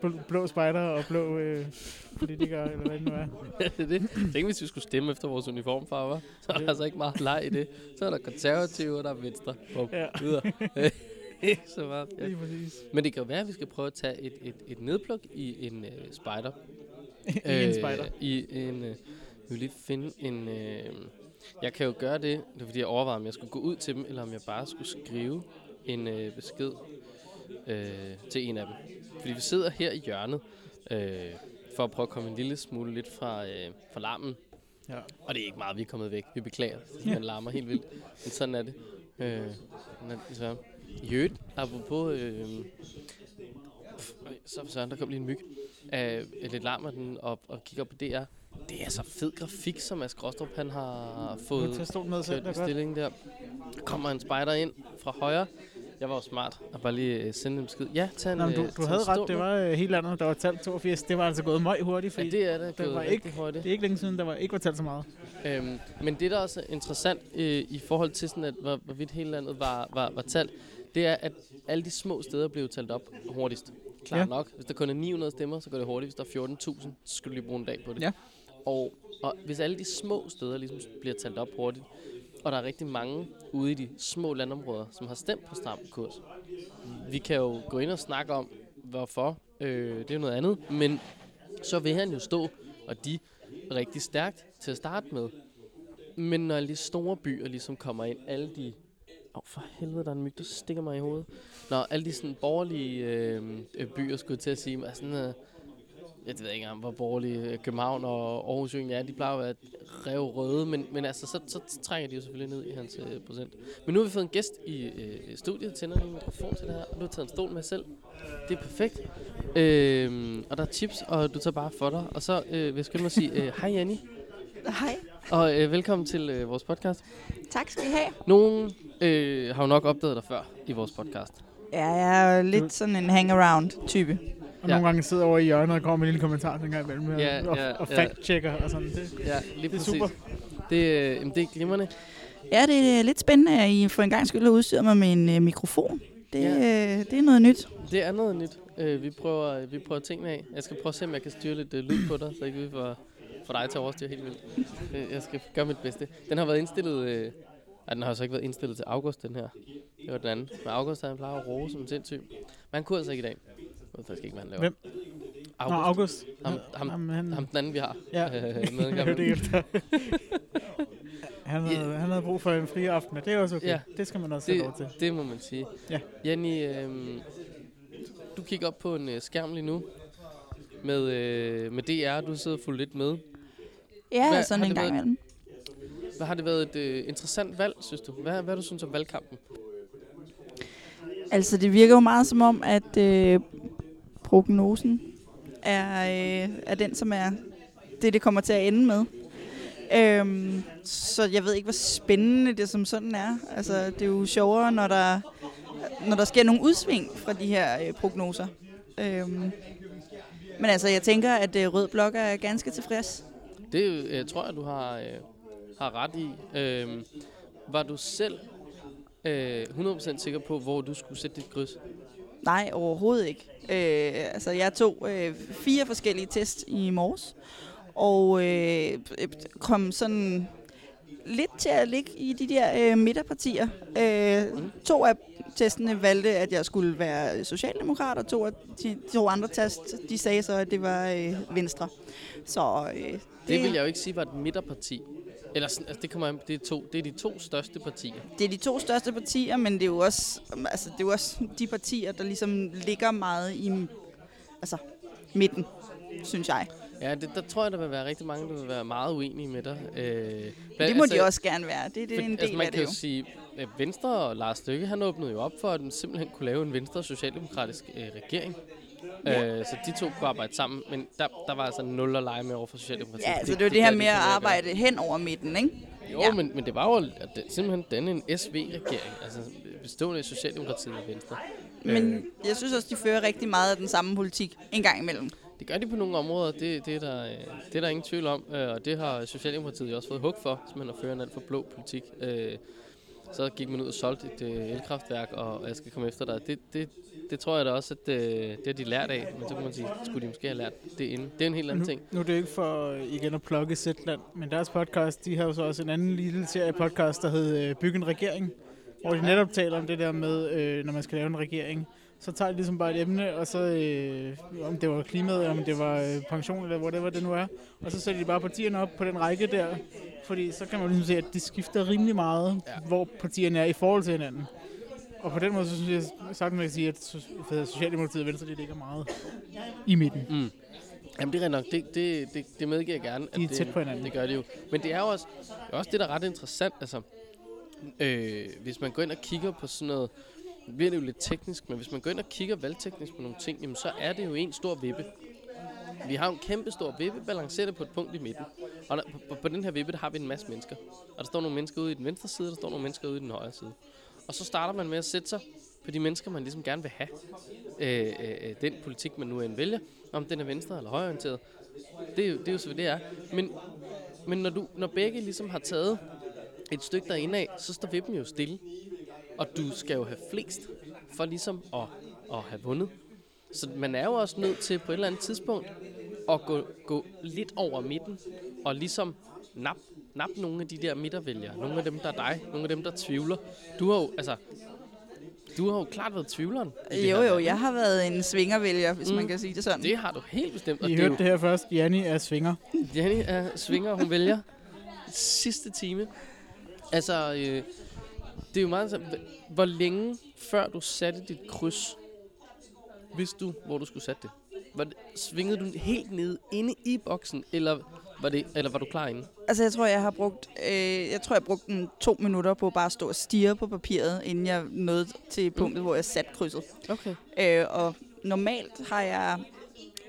Blå, blå spejder og blå øh, politikere, eller hvad det nu er. det er det. Tænk, hvis vi skulle stemme efter vores uniformfarver. Så er der altså ikke meget leg i det. Så er der konservative, og der er venstre. Bum, Ja. videre. Ikke så meget. Ja. Lige præcis. Men det kan jo være, at vi skal prøve at tage et, et, et nedpluk i en øh, spider. I en spejder. I en... Øh, jeg vil lige finde en... Øh, jeg kan jo gøre det, det er fordi jeg overvejede, om jeg skulle gå ud til dem, eller om jeg bare skulle skrive en øh, besked øh, til en af dem. Fordi vi sidder her i hjørnet, øh, for at prøve at komme en lille smule lidt fra, øh, fra larmen. Ja. Og det er ikke meget, vi er kommet væk. Vi beklager, man larmer helt vildt. Men sådan er det. Øh, sådan er det så. I øvrigt, apropos... Øh, pff, så for søren, der kom lige en myg. Øh, lidt larmer den op og kigger op på DR. Det er så fed grafik, som Mads Gråstrup han har fået stolen med selv, det i stillingen der. Der kommer en spider ind fra højre. Jeg var jo smart og bare lige øh, sende en besked. Ja, tag en, Nå, du, øh, du havde ret, det var øh, helt andet. Der var talt 82. Det var altså gået møg hurtigt, fordi Ja, det er det gået var ikke- hurtigt. det er ikke længe siden, der var ikke var talt så meget. Øhm, men det, der også er interessant øh, i forhold til, sådan, at hvor, hvorvidt hele landet var, var, var talt, det er, at alle de små steder blev talt op hurtigst. Klart. Ja. nok. Hvis der kun er 900 stemmer, så går det hurtigt. Hvis der er 14.000, så skal du lige bruge en dag på det. Ja. Og, og hvis alle de små steder ligesom bliver talt op hurtigt, og der er rigtig mange ude i de små landområder, som har stemt på stram kurs. Vi kan jo gå ind og snakke om, hvorfor. Øh, det er jo noget andet. Men så vil han jo stå, og de rigtig stærkt til at starte med. Men når alle de store byer ligesom kommer ind, alle de... Åh, oh, for helvede, der er en myg, der stikker mig i hovedet. Når alle de sådan borgerlige øh, øh, byer, skulle jeg til at sige, er sådan... Øh, jeg ved ikke engang, hvor borgerlige øh, København og Aarhus egentlig er. De plejer at være rev røde, men, men altså, så, så, trænger de jo selvfølgelig ned i hans øh, procent. Men nu har vi fået en gæst i øh, studiet, tænder en mikrofon til det her, og du har taget en stol med selv. Det er perfekt. Øh, og der er chips, og du tager bare for dig. Og så øh, vil jeg skynde mig at sige, øh, hej Janni, Hej og øh, velkommen til øh, vores podcast. Tak skal I have. Nogen øh, har jo nok opdaget dig før i vores podcast. Ja, jeg er lidt sådan en hangaround-type. Og Ja. nogle gange sidder over i hjørnet og kommer med en lille kommentar en gang imellem. Ja, og, ja, og ja. fact-checker og sådan. Det, Ja, lige det er præcis. super. Det, øh, jamen, det er glimrende. Ja, det er lidt spændende, at I for en gang skulle udstyre mig med en øh, mikrofon. Det, Ja. ja. øh, det er noget nyt. Det er noget nyt. Øh, vi, prøver, vi prøver tingene af. Jeg skal prøve at se, om jeg kan styre lidt øh, lyd på dig, så ikke vi får, får dig til at overstyre helt vildt. Øh, jeg skal gøre mit bedste. Den har været indstillet... Øh, ej, den har så ikke været indstillet til august, den her. Det var den anden. Men august, han plejer at roe som en sindssyg. Men han kunne altså ikke i dag. Jeg ved faktisk ikke, hvad han laver. Hvem? August. Nå, August. Ham- ham- Jamen, han, Ham den anden, vi har. Ja. Øh, med jeg hørte efter. han, havde, han havde brug for en fri aften, og det er også okay. Ja. Det skal man også have lov til. det, det må man sige. Ja. Jenny, øh, du kigger op på en øh, skærm lige nu med, øh, med DR. Du sidder fuldt lidt med. Ja, Hvad- sådan en gang imellem. Hvad har det været et øh, interessant valg, synes du? Hvad, hvad du synes om valgkampen? Altså, det virker jo meget som om, at øh, prognosen er, øh, er den, som er det, det kommer til at ende med. Øhm, så jeg ved ikke, hvor spændende det som sådan er. Altså, det er jo sjovere, når der, når der sker nogle udsving fra de her øh, prognoser. Øhm, men altså, jeg tænker, at øh, Rød Blok er ganske tilfreds. Det øh, tror jeg, du har, øh, har ret i. Øh, var du selv øh, 100% sikker på, hvor du skulle sætte dit kryds? Nej, overhovedet ikke. Øh, altså, jeg tog øh, fire forskellige test i morges, og øh, kom sådan lidt til at ligge i de der øh, midterpartier. Øh. To af testene valgte, at jeg skulle være socialdemokrat, og to af de to andre test, de sagde så, at det var øh, Venstre. Så øh, det, Det vil jeg jo ikke sige var et midterparti. Eller sådan, altså det kommer an, det er, to, det er de to største partier. det er de to største partier, men det er jo også, altså, det er jo også de partier, der ligesom ligger meget i altså, midten, synes jeg. Ja, det, der tror jeg, der vil være rigtig mange, der vil være meget uenige med dig. Øh, det må de også gerne være. Det, det er en altså, del man af kan det jo sige, at Venstre og Lars Støkke, han åbnede jo op for, at man simpelthen kunne lave en venstre socialdemokratisk øh, regering. Ja. Øh, så de to kunne arbejde sammen, men der, der var altså nul at lege med over for Socialdemokratiet. Ja, altså det er jo det her gad de med at arbejde hen over midten, ikke? Jo, Ja. men, men det var jo at det, simpelthen danne en SV-regering, altså bestående af Socialdemokratiet og Venstre. Men Øh. jeg synes også, de fører rigtig meget af den samme politik en gang imellem. Det gør de på nogle områder, det, det, er, der, øh, det er der ingen tvivl om, øh, og det har Socialdemokratiet også fået hug for, hvis man har ført en alt for blå politik. Øh, Så gik man ud og solgte et elkraftværk, og jeg skal komme efter dig. Det, det, det tror jeg da også, at øh, det har de lært af, men så kan man sige, skulle de måske have lært det inden. Det er en helt anden Nu, ting. nu er det ikke for igen at plukke Zetland, men deres podcast, de har jo så også en anden lille serie podcast, der hedder Byg en regering, hvor de netop taler om det der med, øh, når man skal lave en regering. Så tager de ligesom bare et emne, og så øh, om det var klimaet, eller om det var øh, pension, eller whatever det nu er. Og så sætter de bare partierne op på den række der, fordi så kan man ligesom se, at de skifter rimelig meget, Ja. hvor partierne er i forhold til hinanden. Og på den måde, så synes jeg sagtens, man kan sige, at Socialdemokratiet og Venstre, de ligger meget i midten. Mm. Jamen det er nok, det, det, det, det medgiver jeg gerne. De er at det, tæt på hinanden. Det gør det jo. Men det er jo også, det er også det, der er ret interessant. Altså, øh, hvis man går ind og kigger på sådan noget, nu bliver det jo lidt teknisk, men hvis man går ind og kigger valgteknisk på nogle ting, jamen så er det jo en stor vippe. Vi har en kæmpe stor vippe, balanceret på et punkt i midten. Og der, på, på, den her vippe, der har vi en masse mennesker. Og der står nogle mennesker ude i den venstre side, og der står nogle mennesker ude i den højre side. Og så starter man med at sætte sig på de mennesker, man ligesom gerne vil have. Øh, øh, øh den politik, man nu end vælger, om den er venstre eller højreorienteret. Det er jo, det er jo så, hvad det er. Men, men når, du, når begge ligesom har taget et stykke derinde af, så står vippen jo stille. Og du skal jo have flest for ligesom at, at have vundet. Så man er jo også nødt til på et eller andet tidspunkt at gå, gå lidt over midten og ligesom nap, nap nogle af de der midtervælgere. Nogle af dem, der er dig. Nogle af dem, der tvivler. Du har jo, altså, du har jo klart været tvivleren. Jo, jo, jeg har været en svingervælger, hvis Mm. man kan sige det sådan. Det har du helt bestemt. Og I det er hørte det her først. Janni er svinger. Jenny er svinger, hun vælger sidste time. Altså, øh, det er jo meget hvor længe før du satte dit kryds, vidste du, hvor du skulle sætte det? Var det, svingede du helt ned inde i boksen, eller var, det, eller var du klar inde? Altså, jeg tror, jeg har brugt, øh, jeg tror, jeg brugte en to minutter på bare at stå og stirre på papiret, inden jeg nåede til punktet, hvor jeg satte krydset. Okay. Øh, og normalt har jeg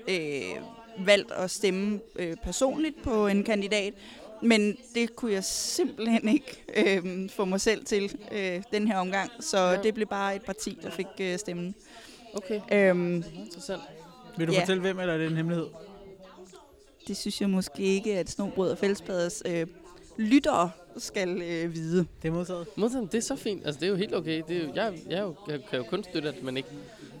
øh, valgt at stemme øh, personligt på en kandidat, men det kunne jeg simpelthen ikke øh, få mig selv til øh, den her omgang, så Ja. det blev bare et parti, der fik øh, stemmen. Okay, Øhm, interessant. Vil du Ja. fortælle hvem, eller er det en hemmelighed? det synes jeg måske ikke, at Snobrød og Fællesbadets øh, lyttere skal øh, vide. Det er modtaget. Modtaget, det er så fint. Altså, det er jo helt okay. Det er jo, jeg, jeg, er jo, jeg kan jo kun støtte, at man ikke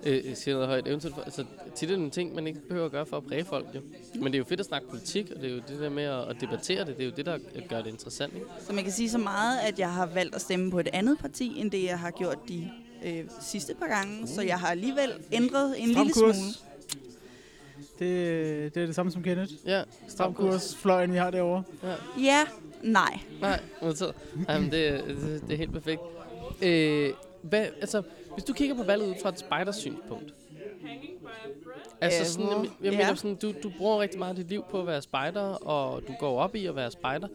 øh, siger noget højt. Eventuelt, for, altså, tit er det en ting, man ikke behøver at gøre for at præge folk, jo. Men det er jo fedt at snakke politik, og det er jo det der med at, at debattere det. Det er jo det, der gør det interessant, ikke? Så man kan sige så meget, at jeg har valgt at stemme på et andet parti, end det jeg har gjort de øh, sidste par gange. Så jeg har alligevel ændret en Stram lille kurs. smule. Det, det er det samme som Kenneth. Ja, Stram kurs, fløjen, vi har derovre. Ja. Ja, nej. Nej, modtaget. Jamen, det, er- det, det er helt perfekt. Øh, hvad, altså, hvis du kigger på valget ud fra et spejdersynspunkt, altså Øh, sådan, jeg, jeg mener sådan, du, du bruger rigtig meget af dit liv på at være spejder, og du går op i at være spejder.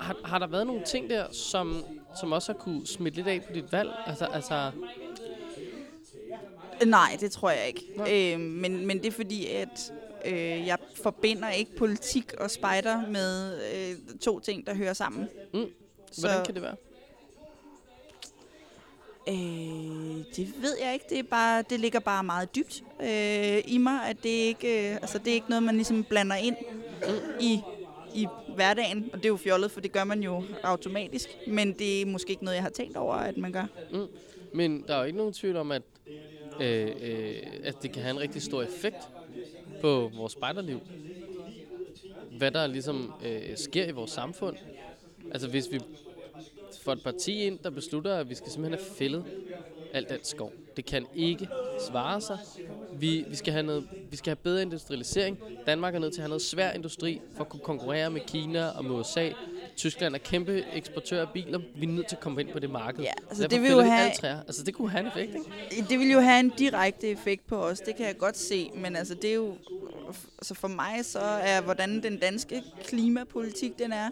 Har, har der været nogle ting der, som, som også har kunne smitte lidt af på dit valg? Altså, altså Nej, det tror jeg ikke. Nej. Øh, men, men det er fordi, at øh, jeg forbinder ikke politik og spejder med øh, to ting, der hører sammen. Mm. hvordan kan det være? Øh, det ved jeg ikke. Det, er bare, det ligger bare meget dybt øh, i mig, at det ikke, øh, altså, det er ikke noget, man ligesom blander ind i, i hverdagen. Og det er jo fjollet, for det gør man jo automatisk. Men det er måske ikke noget, jeg har tænkt over, at man gør. Mm. Men der er jo ikke nogen tvivl om, at, øh, øh, at det kan have en rigtig stor effekt på vores spejderliv. Hvad der ligesom øh, sker i vores samfund. Altså hvis vi får et parti ind, der beslutter, at vi skal simpelthen have fældet alt den skov. Det kan ikke svare sig. Vi, vi, skal have noget, vi skal have bedre industrialisering. Danmark er nødt til at have noget svær industri for at kunne konkurrere med Kina og med USA. Tyskland er kæmpe eksportør af biler. Vi er nødt til at komme ind på det marked. Ja, altså, Derfor det vil jo have-. Altså det kunne have en effekt, ikke? Det vil jo have en direkte effekt på os, det kan jeg godt se, men altså det er jo, altså for mig så er, hvordan den danske klimapolitik den er,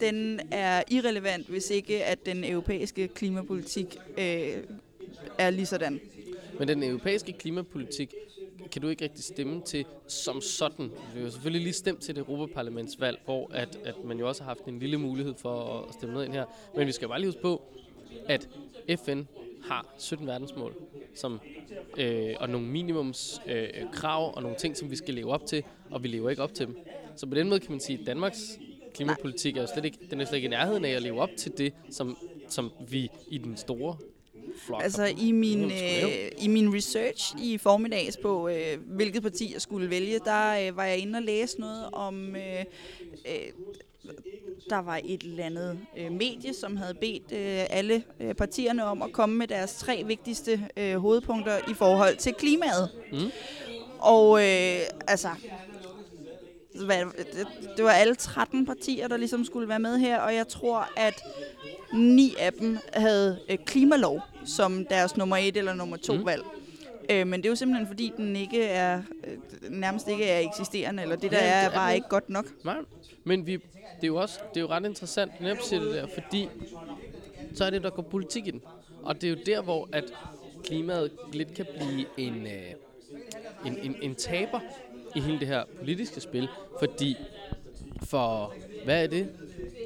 den er irrelevant, hvis ikke at den europæiske klimapolitik øh, er lige sådan. Men den europæiske klimapolitik kan du ikke rigtig stemme til som sådan. Vi har selvfølgelig lige stemt til det Europaparlamentsvalg, hvor at, at man jo også har haft en lille mulighed for at stemme noget ind her. Men vi skal bare lige huske på, at FN har 17 verdensmål, som, øh, og nogle minimums øh, krav og nogle ting, som vi skal leve op til, og vi lever ikke op til dem. Så på den måde kan man sige, at Danmarks klimapolitik er jo slet ikke, den er slet ikke i nærheden af at leve op til det, som, som vi i den store flok Altså i min, øh, i min research i formiddags på, øh, hvilket parti jeg skulle vælge, der øh, var jeg inde og læse noget om, øh, øh, der var et eller andet øh, medie, som havde bedt øh, alle øh, partierne om at komme med deres tre vigtigste øh, hovedpunkter i forhold til klimaet. Mm. Og øh, altså, det, det var alle 13 partier, der ligesom skulle være med her, og jeg tror, at ni af dem havde øh, klimalov som deres nummer et eller nummer to mm. valg. Øh, men det er jo simpelthen fordi, den ikke er, øh, nærmest ikke er eksisterende, eller det der Ja, er, er bare ikke godt nok. Nej, men vi, det er jo også det er jo ret interessant, at siger det der, fordi så er det, der går politik i den. Og det er jo der, hvor at klimaet lidt kan blive en, øh, en, en, en taber i hele det her politiske spil, fordi for, hvad er det?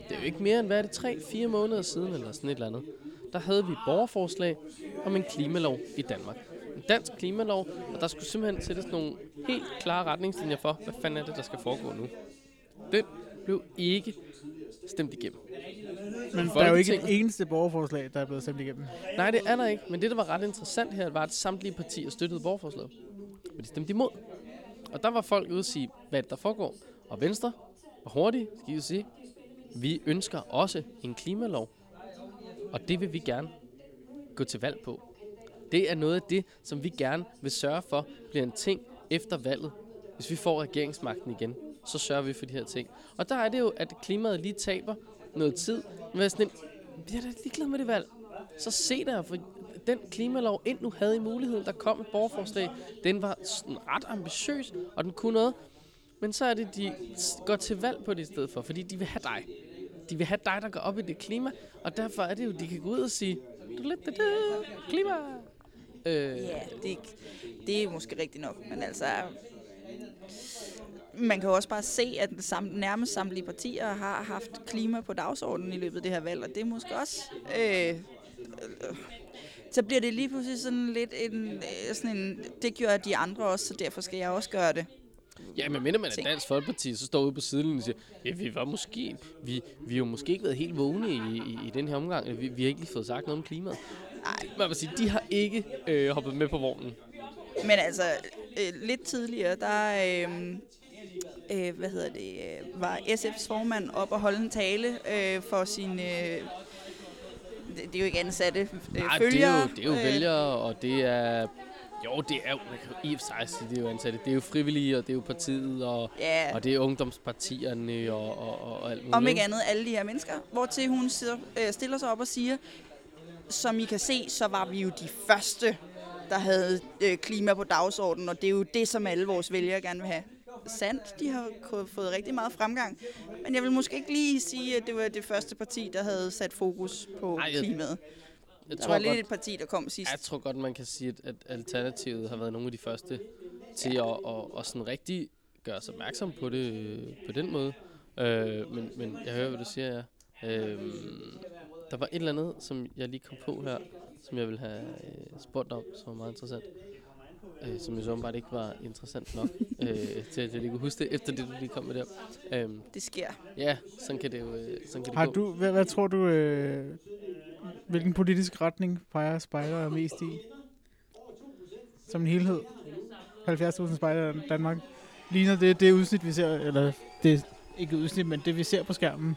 Det er jo ikke mere end, hvad er det, 3-4 måneder siden, eller sådan et eller andet. Der havde vi et borgerforslag om en klimalov i Danmark. Dansk klimalov, og der skulle simpelthen sættes nogle helt klare retningslinjer for, hvad fanden er det, der skal foregå nu. Den blev ikke stemt igennem. Men der er jo ikke et eneste borgerforslag, der er blevet stemt igennem. Nej, det er der ikke. Men det, der var ret interessant her, var, at samtlige partier støttede borgerforslaget. Men de stemte imod. Og der var folk ude og sige, hvad er der foregår. Og Venstre var hurtigt, skal I sige. Vi ønsker også en klimalov. Og det vil vi gerne gå til valg på. Det er noget af det, som vi gerne vil sørge for, bliver en ting efter valget. Hvis vi får regeringsmagten igen, så sørger vi for de her ting. Og der er det jo, at klimaet lige taber noget tid. Men jeg er sådan en, vi er da ligeglade med det valg. Så se der, for den klimalov, ind nu havde I muligheden, der kom et borgerforslag, den var sådan ret ambitiøs, og den kunne noget. Men så er det, de går til valg på det i stedet for, fordi de vil have dig. De vil have dig, der går op i det klima, og derfor er det jo, de kan gå ud og sige, du lidt klima. Øh, Ja, det, det er måske rigtigt nok, men altså... Man kan jo også bare se, at sam, nærmest samtlige partier har haft klima på dagsordenen i løbet af det her valg, og det er måske også... Øh, øh, så bliver det lige pludselig sådan lidt en, øh, sådan en... Det gør de andre også, så derfor skal jeg også gøre det. Ja, men minder man er. Dansk Folkeparti, så står ude på sidelinjen og siger, ja, vi var måske, vi, vi har jo måske ikke været helt vågne i, i, i den her omgang. Vi, vi har ikke lige fået sagt noget om klimaet. Nej. Man sige, de har ikke øh, hoppet med på vognen. Men altså, øh, lidt tidligere, der øh, øh, hvad hedder det, øh, var SF's formand op og holde en tale øh, for sin... Øh, det, det er jo ikke ansatte øh, Nej, følgere. det er jo, det er jo vælgere, og det er... Jo, det er jo, man kan jo i og for sig det er jo ansatte. Det er jo frivillige, og det er jo partiet, og, Ja, og det er ungdomspartierne, og, og, og, og alt muligt. om ikke andet alle de her mennesker, hvor til hun sidder, øh, stiller sig op og siger, som I kan se, så var vi jo de første, der havde øh, klima på dagsordenen, og det er jo det, som alle vores vælgere gerne vil have. Sandt, de har fået rigtig meget fremgang, men jeg vil måske ikke lige sige, at det var det første parti, der havde sat fokus på Ej, jeg- klimaet. Jeg Der tror var godt, lidt et parti, der kom sidst. Jeg tror godt, man kan sige, at, at Alternativet har været nogle af de første til at, at, at sådan rigtig gøre os opmærksom på det øh, på den måde. Øh, men, men jeg hører, hvad du siger, ja. Øh, der var et eller andet, som jeg lige kom på her, som jeg ville have øh, spurgt om, som var meget interessant. Øh, som jeg så åbenbart ikke var interessant nok, øh, til at jeg lige kunne huske det, efter det, du lige kom med der. Øh, Det sker. ja, sådan kan det jo øh, sådan kan det Har gå. du, hvad, hvad tror du, øh, hvilken politisk retning peger spejder mest i? Som en helhed. 70.000 spejder i Danmark. Ligner det det udsnit, vi ser, eller det ikke udsnit, men det vi ser på skærmen.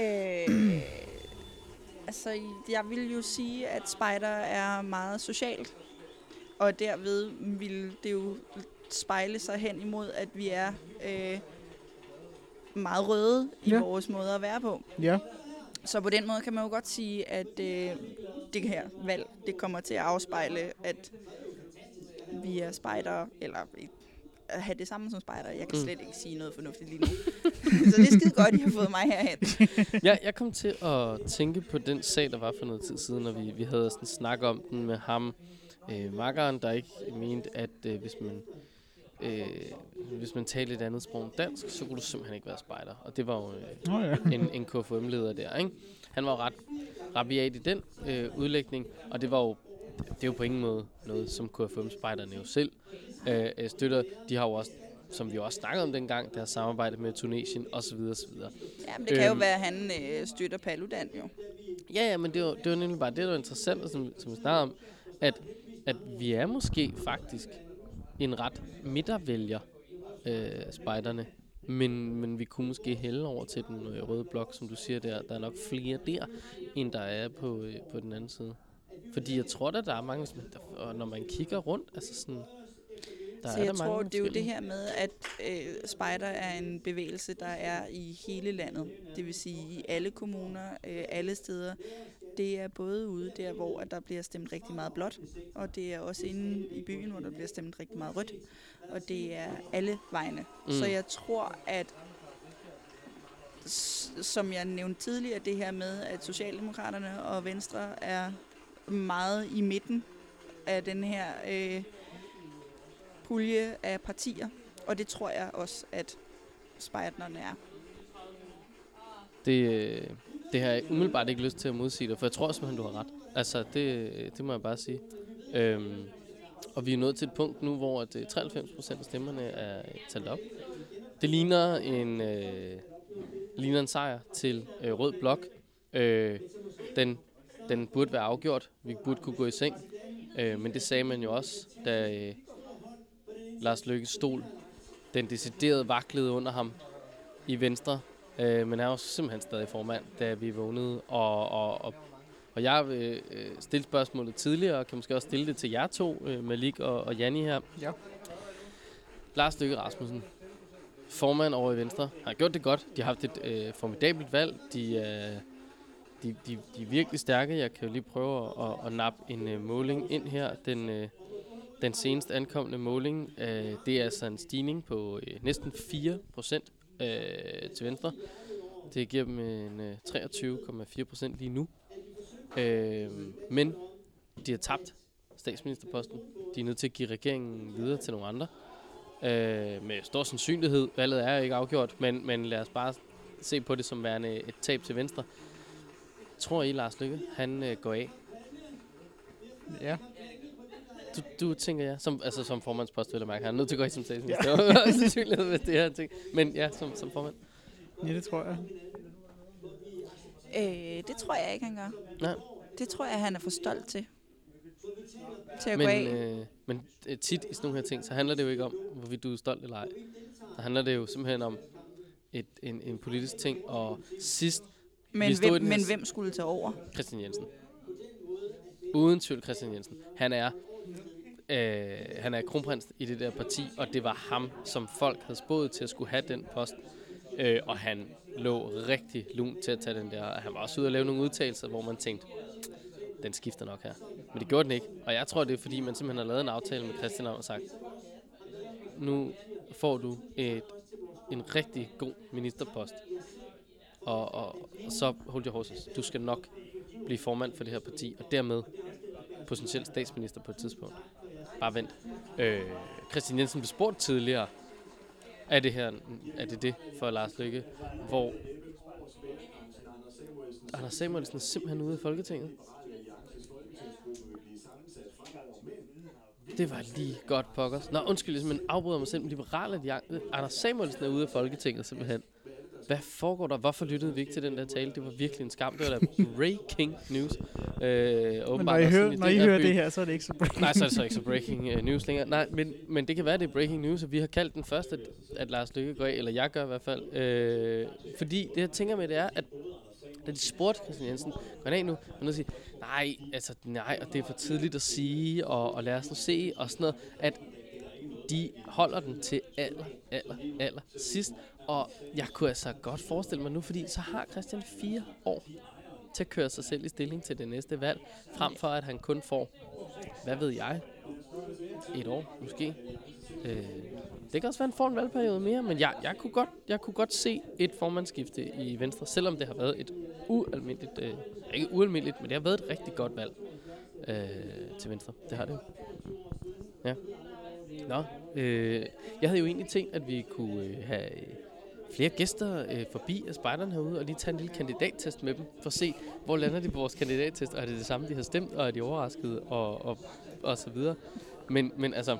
Øh, altså, jeg vil jo sige, at spider er meget socialt. Og derved vil det jo spejle sig hen imod, at vi er øh, meget røde i ja. vores måde at være på. Ja, Så på den måde kan man jo godt sige, at øh, det her valg, det kommer til at afspejle, at vi er spejdere, eller at have det samme som spejder. Jeg kan Mm. slet ikke sige noget fornuftigt lige nu. så det er skide godt, I har fået mig herhen. Ja, jeg kom til at tænke på den sag, der var for noget tid siden, og vi, vi havde sådan en snak om den med ham, øh, makkeren, der ikke mente, at øh, hvis man øh, hvis man talte et andet sprog end dansk, så kunne du simpelthen ikke være spejder. Og det var jo øh, Nå ja. en, en KFM-leder der, ikke? Han var jo ret rabiat i den øh, udlægning, og det var jo det er jo på ingen måde noget, som KFM-spejderne jo selv øh, øh, støtter. De har jo også, som vi også snakkede om dengang, deres samarbejde med Tunesien osv. osv. Ja, men det kan jo Øhm. være, at han øh, støtter Paludan jo. Ja, ja, men det var, det var nemlig bare det, der var interessant, som, som vi snakkede om, at, at vi er måske faktisk en ret midtervælger, øh, spejderne. Men, men vi kunne måske hælde over til den øh, røde blok, som du siger der. Der er nok flere der, end der er på, øh, på den anden side. Fordi jeg tror da, der er mange, og når man kigger rundt, altså sådan... Der Så er jeg der tror, det er jo det her med, at øh, Spider er en bevægelse, der er i hele landet. Det vil sige i alle kommuner, øh, alle steder. Det er både ude der, hvor at der bliver stemt rigtig meget blåt, og det er også inde i byen, hvor der bliver stemt rigtig meget rødt. Og det er alle vegne. Mm. Så jeg tror, at som jeg nævnte tidligere, det her med, at Socialdemokraterne og Venstre er meget i midten af den her øh, pulje af partier. Og det tror jeg også, at spejderne er. Det, øh, det har jeg umiddelbart ikke lyst til at modsige dig, for jeg tror simpelthen, du har ret. Altså, det, det må jeg bare sige. Øhm, og vi er nået til et punkt nu, hvor at, øh, 93% af stemmerne er talt op. Det ligner en, øh, ligner en sejr til øh, Rød Blok. Øh, den, den burde være afgjort. Vi burde kunne gå i seng. Øh, men det sagde man jo også, da øh, Lars Løkkes stol, den deciderede vaklede under ham i Venstre. Øh, men han er jo simpelthen stadig formand, da vi vågnede. Og, og, og, og jeg vil øh, stille spørgsmålet tidligere, og kan måske også stille det til jer to, øh, Malik og, og Janni her. Ja. Lars Løkke Rasmussen, formand over i Venstre, har gjort det godt. De har haft et øh, formidabelt valg. De, øh, de, de, de er virkelig stærke. Jeg kan jo lige prøve at, at, at nappe en øh, måling ind her. Den, øh, den senest ankomne måling, øh, det er altså en stigning på øh, næsten 4 procent øh, til Venstre. Det giver dem øh, en øh, 23,4 procent lige nu. Øh, men de har tabt statsministerposten. De er nødt til at give regeringen videre til nogle andre. Øh, med stor sandsynlighed. Valget er ikke afgjort, men, men lad os bare se på det som værende et tab til Venstre. Tror I, Lars Lykke, han øh, går af? Ja. Du, du tænker ja, som, altså som formandspost, vil jeg mærke. Han er nødt til at gå af som statsminister. Ja. Det var sandsynlighed, hvis det her ting. Men ja, som, som formand. ja, det tror jeg. Øh, det tror jeg ikke, han gør. Nej. Det tror jeg, han er for stolt til. Til at gå Men, af. øh, men øh, tit i sådan nogle her ting, så handler det jo ikke om, hvorvidt du er stolt eller ej. Så handler det jo simpelthen om et, en, en politisk ting. Og sidst, Men, hvem, men hvem skulle tage over? Christian Jensen. Uden tvivl Christian Jensen. Han er, øh, han er kronprins i det der parti, og det var ham, som folk havde spået til at skulle have den post. Øh, og han lå rigtig lun til at tage den der. Han var også ude og lave nogle udtalelser, hvor man tænkte, den skifter nok her. Men det gjorde den ikke. Og jeg tror, det er fordi, man simpelthen har lavet en aftale med Christian og sagt, nu får du et, en rigtig god ministerpost. Og, og, og så hold your horses. Du skal nok blive formand for det her parti, og dermed potentielt statsminister på et tidspunkt. Bare vent. Øh, Christian Jensen blev spurgt tidligere, er det her, er det det for Lars Lykke, hvor Anders Samuelsen er simpelthen ude i Folketinget. Det var lige godt pokkers. Nå, undskyld, jeg simpelthen afbryder mig selv, Liberal Alliance, Anders Samuelsen er ude af Folketinget simpelthen. Hvad foregår der? Hvorfor lyttede vi ikke til den der tale? Det var virkelig en skam. Det var da breaking news. Øh, Men når I, hører, når I hører det her, så er det ikke så breaking. Nej, så er det så ikke så breaking uh, news længere. Nej, men, men det kan være, det er breaking news, og vi har kaldt den først, at, at Lars Lykke går af, eller jeg gør i hvert fald. Øh, fordi det, jeg tænker med, det er, at da de spurgte Christian Jensen, går han af nu? Han sige, nej, altså nej, og det er for tidligt at sige, og, og lad os nu se, og sådan noget, at de holder den til aller, aller, aller sidst. Og jeg kunne altså godt forestille mig nu, fordi så har Christian fire år til at køre sig selv i stilling til det næste valg, frem for at han kun får, hvad ved jeg, et år måske. Øh, det kan også være, at han får en valgperiode mere, men jeg, jeg, kunne godt, jeg kunne godt se et formandsskifte i Venstre, selvom det har været et ualmindeligt, øh, ikke ualmindeligt, men det har været et rigtig godt valg øh, til Venstre. Det har det jo. Ja. Nå, øh, jeg havde jo egentlig tænkt, at vi kunne øh, have øh, flere gæster øh, forbi af spejderne herude, og lige tage en lille kandidattest med dem, for at se, hvor lander de på vores kandidattest, og er det det samme, de har stemt, og er de overraskede, og, og, og så videre. Men, men altså,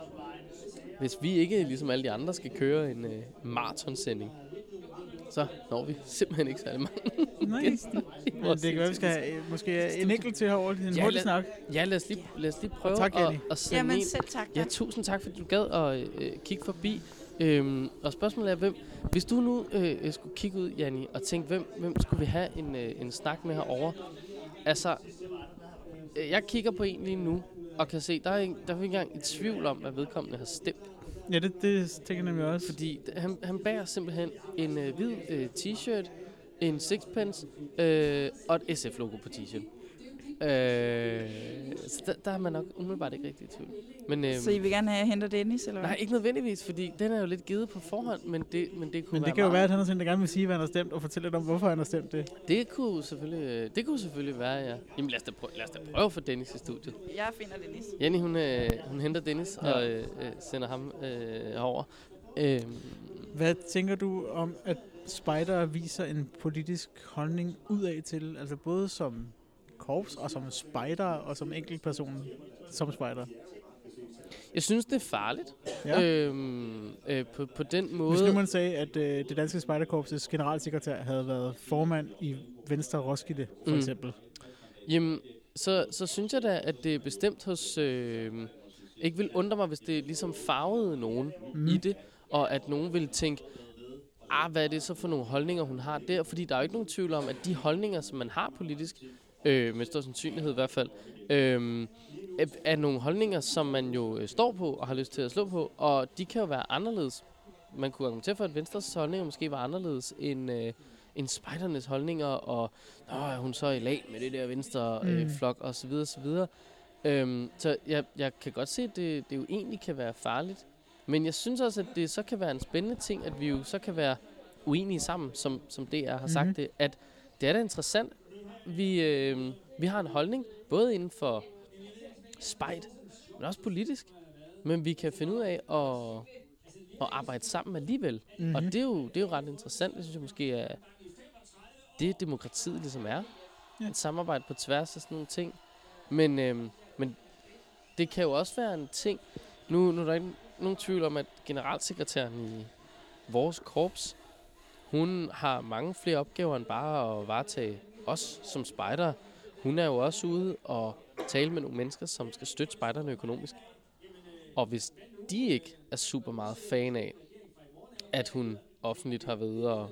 hvis vi ikke, ligesom alle de andre, skal køre en øh, maratonsending, så når vi simpelthen ikke særlig mange i men det kan være, vi skal have øh, måske en enkelt til herovre, en Ja, hurtig lad- snak. Ja, lad os lige, lad os lige prøve tak, at, at sende Jamen en. selv tak. Ja, tusind tak, fordi du gad at øh, kigge forbi. Øhm, og spørgsmålet er, hvem, hvis du nu øh, skulle kigge ud, Janni, og tænke, hvem, hvem skulle vi have en, øh, en snak med herovre? Altså, øh, jeg kigger på en lige nu, og kan se, der er, ikke, der er ikke engang i tvivl om, hvad vedkommende har stemt. Ja, det, det tænker jeg nemlig også. Fordi han, han bærer simpelthen en øh, hvid øh, t-shirt, en sixpence øh, og et SF-logo på t-shirt. Øh, så der, der er man nok umiddelbart ikke rigtig i tvivl. Men, øh, Så I vil gerne have, at jeg henter Dennis, eller hvad? nej, ikke nødvendigvis, fordi den er jo lidt givet på forhånd, men det, men det kunne Men være det kan jo meget- være, at han er sådan, der gerne vil sige, hvad han har stemt, og fortælle lidt om, hvorfor han har stemt det. Det kunne selvfølgelig, øh, det kunne selvfølgelig være, ja. Jamen lad os da prøve, lad os da prøve få Dennis i studiet. Jeg finder Dennis. Jenny, hun, øh, hun henter Dennis Ja. og øh, øh, sender ham øh, over. Øh, Hvad tænker du om, at spider viser en politisk holdning udad til, altså både som korps og som spider og som enkeltperson som spider? jeg synes, det er farligt. Ja. Øhm, øh, på, på den måde... Hvis nu man sagde, at øh, det danske spejderkorpses generalsekretær havde været formand i Venstre Roskilde, for Mm. eksempel. Jamen, så, så synes jeg da, at det er bestemt hos... Øh, ikke vil undre mig, hvis det ligesom farvede nogen mm. I det, og at nogen vil tænke, ah, hvad er det så for nogle holdninger, hun har der? Fordi der er jo ikke nogen tvivl om, at de holdninger, som man har politisk, øh, med stor sandsynlighed i hvert fald, øh, er, nogle holdninger, som man jo øh, står på og har lyst til at slå på, og de kan jo være anderledes. Man kunne argumentere for, at Venstres holdninger måske var anderledes end, øh, end spejdernes holdninger, og Nå, er hun så i lag med det der venstre øh, Mm. flok, og så videre, så videre. Øhm, så jeg, jeg kan godt se, at det, det jo egentlig kan være farligt. Men jeg synes også, at det så kan være en spændende ting, at vi jo så kan være uenige sammen, som, som DR har mm-hmm. sagt Mhm. det. At det er da interessant. Vi, øh, vi har en holdning, både inden for spejt, men også politisk. Men vi kan finde ud af at, at arbejde sammen alligevel. Mm-hmm. Og det er, jo, det er jo ret interessant. Det synes jeg måske er det, demokratiet ligesom er. Ja. Et samarbejde på tværs af sådan nogle ting. Men, øhm, men det kan jo også være en ting. Nu, nu er der ikke nogen tvivl om, at generalsekretæren i vores korps, hun har mange flere opgaver end bare at varetage os som spejder. Hun er jo også ude og tale med nogle mennesker, som skal støtte spejderne økonomisk. Og hvis de ikke er super meget fan af, at hun offentligt har ved at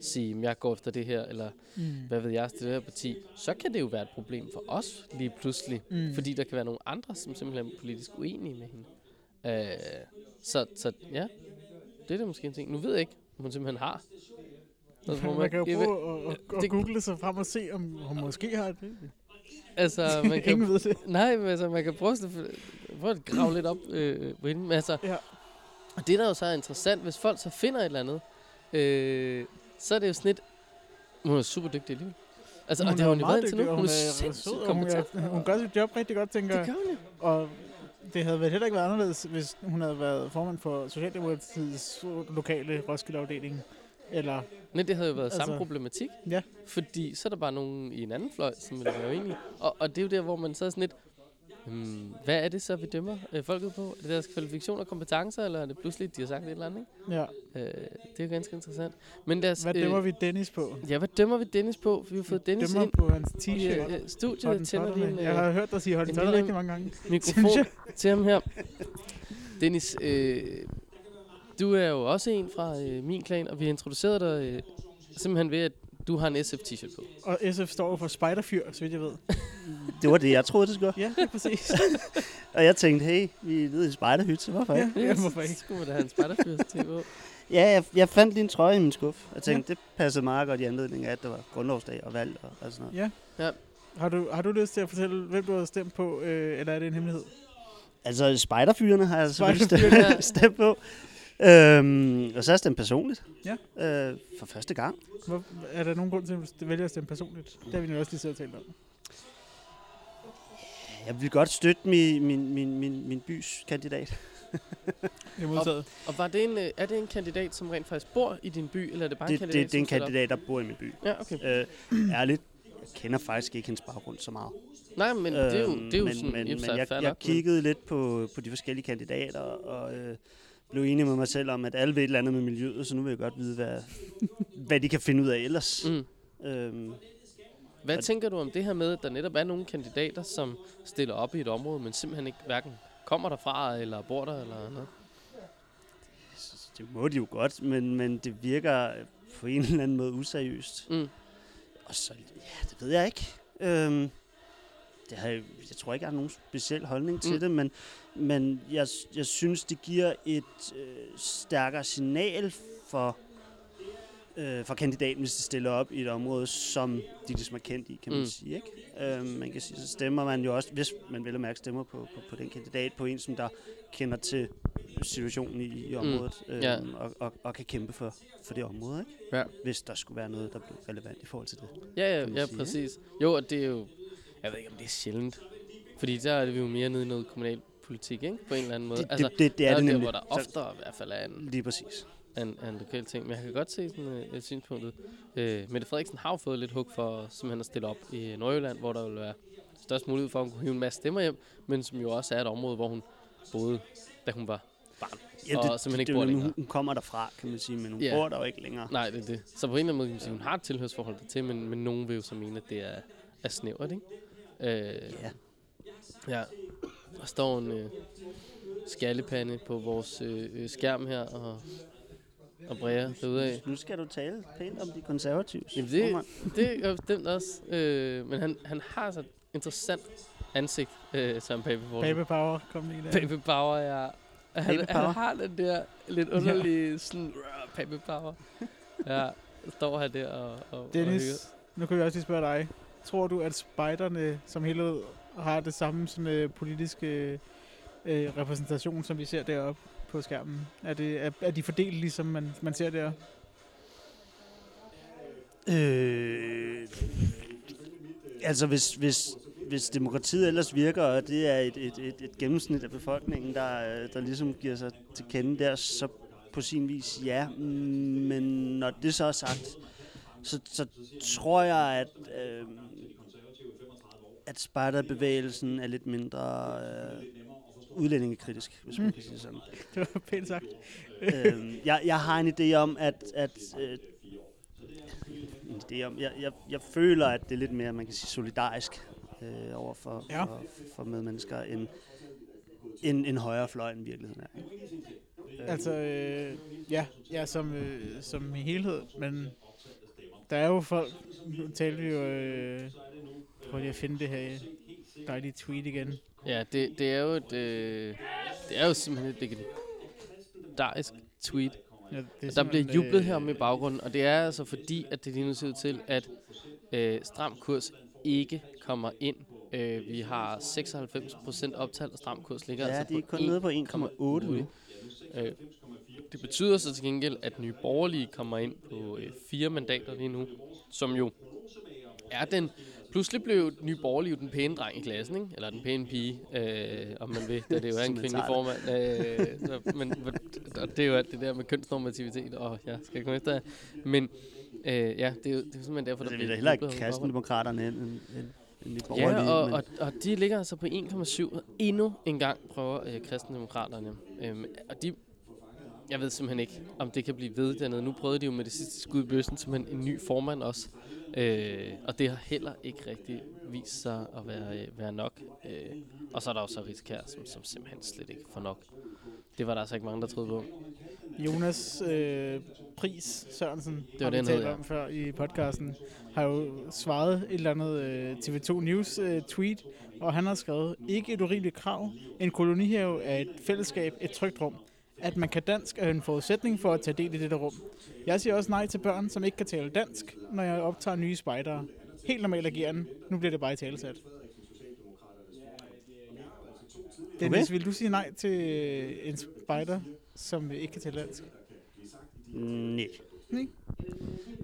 sige, jeg går efter det her, eller Mm. hvad ved jeg, til det her parti, så kan det jo være et problem for os lige pludselig. Mm. Fordi der kan være nogle andre, som simpelthen er politisk uenige med hende. Øh, så, så ja, det er da måske en ting. Nu ved jeg ikke, om hun simpelthen har. Så må man kan jo prøve at, at, at det- google sig frem og se, om hun måske har det. Altså, man kan, Ingen ved det. nej, men altså, man kan prøve, at, prøve at grave lidt op øh, på hende. Men altså, Ja. Og det, der jo så er interessant, hvis folk så finder et eller andet, øh, så er det jo sådan lidt... Hun er super dygtig alligevel. Altså, og det har hun jo været indtil nu. og Hun er sindssygt hun, kompetent. er, hun gør sit job rigtig godt, tænker Det jeg. gør hun jo. Og det havde vel heller ikke været anderledes, hvis hun havde været formand for Socialdemokratiets lokale Roskilde-afdeling. Eller, Nej, det havde jo været altså, samme problematik. ja. Fordi så er der bare nogen i en anden fløj, som vil være uenige. Og, og det er jo der, hvor man så er sådan lidt... Hmm, hvad er det så, vi dømmer øh, folket på? Er det deres kvalifikationer og kompetencer, eller er det pludselig, de har sagt et eller andet? Ikke? ja. Øh, det er jo ganske interessant. Men os, Hvad dømmer vi Dennis på? Ja, hvad dømmer vi Dennis på? Vi har fået Dennis Dømmer ind på hans i t-shirt. øh, studiet. Tænder totterne. Jeg øh, har hørt dig sige hold den rigtig mange gange. mikrofon til ham her. Dennis, øh, du er jo også en fra øh, min klan, og vi har introduceret dig øh, simpelthen ved, at du har en SF-t-shirt på. Og SF står jo for spejderfyr, så vidt jeg ved. Det var det, jeg troede, det skulle. Ja, præcis. Og jeg tænkte, hey, vi er nede i en spejderhytte, så hvorfor ikke? ja, ja, hvorfor ikke? Så skulle man da have en spejderfyrs til på. Ja, jeg, jeg fandt lige en trøje i min skuffe. Jeg tænkte, det passede meget godt i anledning af, at det var grundlovsdag og valg og, og sådan noget. Ja. Har du, har du lyst til at fortælle, hvem du har stemt på, øh, eller er det en hemmelighed? Altså, spejderfyrene har jeg selvfølgelig stemt, stemt på. Øhm, og så har jeg stemt personligt. Ja. Øh, for første gang. Hvor, er der nogen grund til, at du vælger at stemme personligt? Det har vi jo også lige siddet og talt om. Jeg vil godt støtte min, min, min, min, min bys kandidat. Det er modtaget. Og var det en, øh, er det en kandidat, som rent faktisk bor i din by, eller er det bare Det, en det, kandidat, det er en kandidat, der bor i min by. Ja, okay. Øh, ærligt, jeg kender faktisk ikke hendes baggrund så meget. Nej, men det er jo, Øhm, det er jo men, sådan men, og men jeg, jeg men- kiggede lidt på, på de forskellige kandidater, og øh, blev enig med mig selv om, at alle ved et eller andet med miljøet, så nu vil jeg godt vide, hvad, hvad de kan finde ud af ellers. Mm. Øhm, Hvad tænker du om det her med, at der netop er nogle kandidater, som stiller op i et område, men simpelthen ikke hverken kommer derfra, eller bor der, eller noget? det må de jo godt, men, men det virker på en eller anden måde useriøst. Mm. Og så, ja, det ved jeg ikke. Øhm, det har, jeg jeg tror ikke, jeg har nogen speciel holdning til mm. det, men, men jeg, jeg synes, det giver et øh, stærkere signal for, øh, for kandidaten, hvis de stiller op i et område, som de ligesom er kendt i, kan man Mm. sige. Ikke? Øhm, man kan sige, så stemmer man jo også, hvis man vil at mærke stemmer på, på, på den kandidat, på en, som der kender til situationen i, i området, mm. Ja. øhm, og, og, og kan kæmpe for, for det område, ikke? Ja. hvis der skulle være noget, der blev relevant i forhold til det. Ja, ja, ja sige, præcis. Jo, og det er jo... Jeg ved ikke, om det er sjældent. Fordi der er vi jo mere nede i noget kommunalpolitik, ikke? På en eller anden måde. Det, det, det, det der er det der, nemlig. hvor der oftere i hvert fald er en, Lige præcis. en, en lokal ting. Men jeg kan godt se sådan øh, et synspunkt. Øh, Mette Frederiksen har jo fået lidt hug for simpelthen at stille op i Nordjylland, hvor der vil være størst mulighed for, at hun kunne hive en masse stemmer hjem, men som jo også er et område, hvor hun boede, da hun var barn. Og simpelthen ikke det, bor det, er længere. hun, kommer derfra, kan man sige, men hun Ja. yeah. bor der jo ikke længere. Nej, det er det. Så på en eller anden måde kan man sige, hun har et tilhørsforhold til, men, men nogen vil jo så mene, at det er, er snævert, ikke? Øh, Ja. Ja. Der står en øh, skallepande på vores øh, øh, skærm her og, og bræger derudad. Nu skal du tale pænt om de konservative. Jamen det, det er bestemt også. Øh, men han, han har så et interessant ansigt, øh, Søren Pape Poulsen. Pape Power kom lige der. Pape Power, ja. Han, Pape han Power. har den der lidt underlige sådan, rrr, Pape Power. Ja, står han der og, og, og hygger. Dennis, nu kan vi også lige spørge dig. Tror du, at spejderne som helhed har det samme sådan, øh, politiske øh, repræsentation, som vi ser deroppe på skærmen? Er, det, er, er de fordelt, ligesom man, man ser der? Øh, altså, hvis, hvis, hvis demokratiet ellers virker, og det er et, et, et, et gennemsnit af befolkningen, der, der ligesom giver sig til kende der, så på sin vis ja. Men når det så er sagt, så, så tror jeg, at, øh, at spejderbevægelsen er lidt mindre øh, udlændingekritisk, hvis man kan sige sådan. Det var pænt sagt. øhm, jeg, jeg har en idé om, at, at øh, en idé om, jeg, jeg, jeg føler, at det er lidt mere, man kan sige, solidarisk øh, over for, Ja. for, for medmennesker, end, end, end højre fløj, end virkeligheden er. Øh, Altså, øh, ja, ja som, øh, som i helhed, men der er jo folk, nu talte vi jo, øh, prøv lige at finde det her dejlige tweet igen. Ja, det, det er jo et, øh, det er jo simpelthen et legendarisk tweet. Ja, det er Der bliver jublet øh, her i baggrunden, og det er altså fordi, at det lige nu ser ud til, at øh, stram kurs ikke kommer ind. Øh, vi har 96% optalt, og stram kurs ligger ja, altså de er på kun nede på 1,8 nu. Øh, det betyder så til gengæld, at Nye Borgerlige kommer ind på øh, fire mandater lige nu, som jo er den... Pludselig blev Nye Borgerlige den pæne dreng i klassen, ikke? Eller den pæne pige, øh, om man vil, da det jo er en kvindelig det. formand. Øh, så, men og det er jo alt det der med kønsnormativitet, og jeg skal ikke komme efter. Men øh, ja, det er jo det er simpelthen derfor, Altså, der vi er da bliver heller ikke kristendemokraterne end, end, end, borgerlige. Ja, og, men, og, og de ligger altså på 1,7. Endnu en gang prøver øh, kristendemokraterne. Øhm, og de, jeg ved simpelthen ikke, om det kan blive ved dernede. Nu prøvede de jo med det sidste skud i bøssen simpelthen en ny formand også. Øh, og det har heller ikke rigtig vist sig at være, øh, være nok. Øh, og så er der jo så Riskær, som, som simpelthen slet ikke får nok. Det var der altså ikke mange, der troede på. Jonas øh, Pris Sørensen, var har vi den talt hed, ja. om før i podcasten, har jo svaret et eller andet øh, TV2 News øh, tweet, og han har skrevet, ikke et urimeligt krav, en kolonihave er et fællesskab, et trygt rum. At man kan dansk er en forudsætning for at tage del i dette rum. Jeg siger også nej til børn, som ikke kan tale dansk, når jeg optager nye spejdere. Helt normalt ageren. Nu bliver det bare i talesat. Dennis, vil du sige nej til øh, en spejder, som ikke kan tale dansk? Nej. Nej.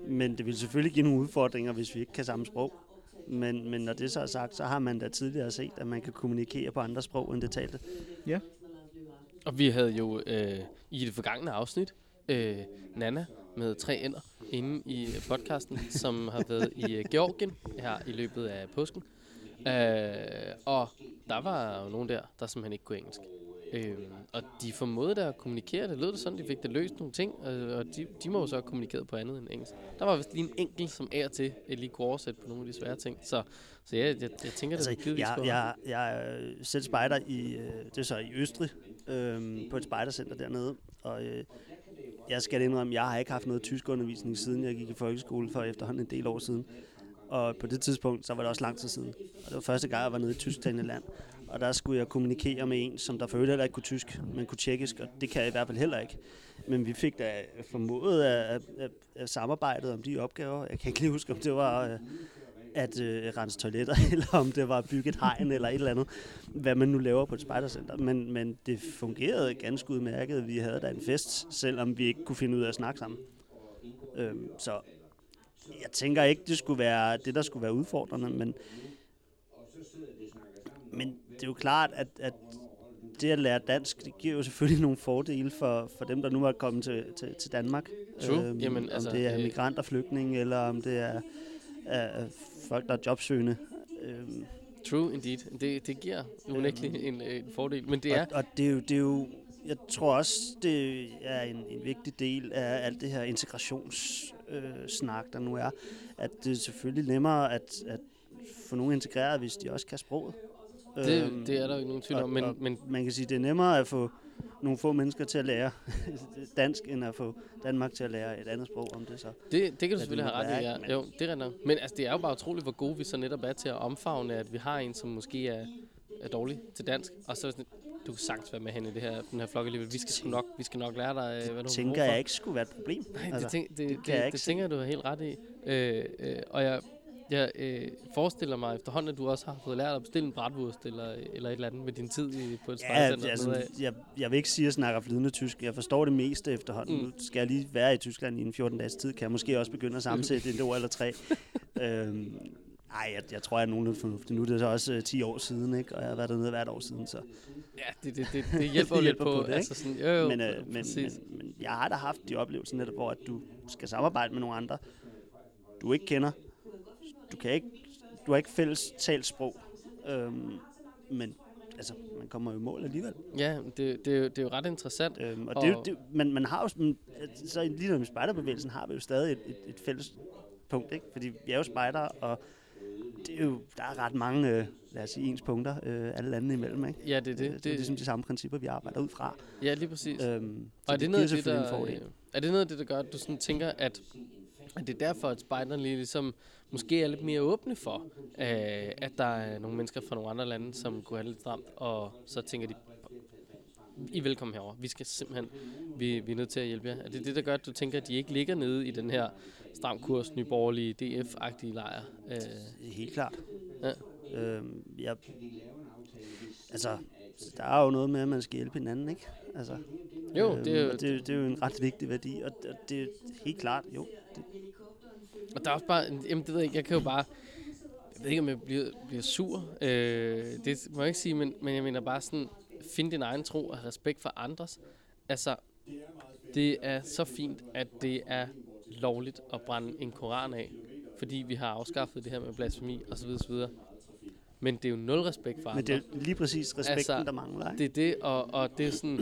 Men det vil selvfølgelig give nogle udfordringer, hvis vi ikke kan samme sprog. Men, men når det så er sagt, så har man da tidligere set, at man kan kommunikere på andre sprog end det talte. Og vi havde jo øh, i det forgangne afsnit øh, Nana med tre ender inde i podcasten, som har været i øh, Georgien her i løbet af påsken. Øh, og der var jo nogen der, der simpelthen ikke kunne engelsk. Øh, og de formåede der at kommunikere. Det lød det sådan, de fik det løst nogle ting, øh, og de, de må jo så have kommunikeret på andet end engelsk. Der var vist lige en enkelt, som er til et lige kunne oversætte på nogle af de svære ting. Så, så ja, jeg, jeg tænker, Altså, det er givetvis jeg, jeg, jeg er selv spejder i, øh, det er så i Østrig, øh, på et spejdercenter dernede, og øh, jeg skal indrømme, jeg har ikke haft noget tysk undervisning, siden jeg gik i folkeskole for efterhånden en del år siden. Og på det tidspunkt, så var det også lang tid siden. Og det var første gang, jeg var nede i tysktalende land. Og der skulle jeg kommunikere med en, som der for heller ikke kunne tysk, men kunne tjekkisk, og det kan jeg i hvert fald heller ikke. Men vi fik da formået at, at, at, at samarbejde om de opgaver. Jeg kan ikke lige huske, om det var øh, at øh, rense toiletter, eller om det var at bygge et hegn, eller et eller andet, hvad man nu laver på et spejdercenter. Men, men det fungerede ganske udmærket. Vi havde da en fest, selvom vi ikke kunne finde ud af at snakke sammen. Øhm, så jeg tænker ikke, det skulle være det, der skulle være udfordrende, men, men det er jo klart, at, at det at lære dansk, det giver jo selvfølgelig nogle fordele for, for dem, der nu er kommet til, til, til Danmark. True. Jamen, om altså, det er øh, migranter, flygtninge, eller om det er, er folk, der er jobsøgende. Øhm, True indeed. Det, det giver unægteligt en, en fordel. Men det er, og, og det, er jo, det er jo, jeg tror også, det er en, en vigtig del af alt det her integrationssnak, øh, der nu er, at det er selvfølgelig nemmere at, at få nogen integreret, hvis de også kan sproget. Det, Øhm, det er der jo ikke nogen tvivl om. Men, og men man kan sige, det er nemmere at få nogle få mennesker til at lære dansk, end at få Danmark til at lære et andet sprog om det så. Det, det kan du det selvfølgelig have ret i, ja. men- Jo, det er nok. Men altså, det er jo bare utroligt, hvor gode vi så netop er til at omfavne, at vi har en, som måske er, er dårlig til dansk. Og så er det sådan, du kan sagtens være med hen i det her, den her flok alligevel. Vi skal, sgu nok, vi skal nok lære dig, øh, hvad du tænker jeg ikke skulle være et problem. Nej, det, Altså, tænk, det, det, kan det, det, det se. tænker du har helt ret i. Øh, øh, og jeg, jeg øh, forestiller mig efterhånden, at du også har fået lært at bestille en bratwurst eller, eller et eller andet med din tid i, på et Ja, spejdercenter. altså, jeg, jeg vil ikke sige, at jeg snakker flydende tysk. Jeg forstår det meste efterhånden. Mm. Nu skal jeg lige være i Tyskland i en 14 dages tid. Kan jeg måske også begynde at sammensætte et ord eller tre. øhm, ej, jeg, jeg tror, jeg er nogenlunde fornuftig. Nu er det så også øh, 10 år siden, ikke? og jeg har været dernede hvert år siden. Så. Ja, det, det, det, det hjælper Det lidt hjælper på. på det, altså sådan, jo, jo, men, øh, men, men, men jeg har da haft de oplevelser netop, hvor at du skal samarbejde med nogle andre, du ikke kender. Du, kan ikke, du har ikke fælles talsprog, øhm, men altså, man kommer jo i mål alligevel. Ja, det, det, er jo, det er jo ret interessant. Øhm, og, og det, er jo- det, man, man har jo, sådan- så lige med spejderbevægelsen har vi jo stadig et, et, et fælles punkt, ikke? Fordi vi er jo spejdere, og det er jo, der er ret mange, øh, lad os sige, ens punkter, øh, alle landene imellem, ikke? Ja, det er Øh, det. det er ligesom de samme principper, vi arbejder ud fra. Ja, lige præcis. Øhm, Og er det, giver noget af det, der, en fordel. øh, er det noget af det, der gør, at du sådan tænker, at, at det er derfor, at spejderne lige ligesom måske er lidt mere åbne for, øh, at der er nogle mennesker fra nogle andre lande, som kunne have lidt stramt, og så tænker de, I er velkommen herover. Vi skal simpelthen, vi, vi er nødt til at hjælpe jer. Er det det, der gør, at du tænker, at de ikke ligger nede i den her stram kurs, nyborgerlige, DF-agtige lejr? Øh, Helt klart. Ja. Øhm, jeg, altså, der er jo noget med, at man skal hjælpe hinanden, ikke? Altså, jo, det er jo, og det, det er jo en ret vigtig værdi, og det, og det er helt klart, jo. Det, Og der er også bare, en- jamen det ved jeg ikke, jeg kan jo bare, jeg ved ikke om jeg bliver, bliver sur, øh, det må jeg ikke sige, men, men jeg mener bare sådan, find din egen tro og respekt for andres. Altså, det er så fint, at det er lovligt at brænde en koran af, fordi vi har afskaffet det her med blasfemi osv. osv. Men det er jo nul respekt for andre. men det er lige præcis respekten, altså, der mangler, ikke? Det er det, og, og det er sådan,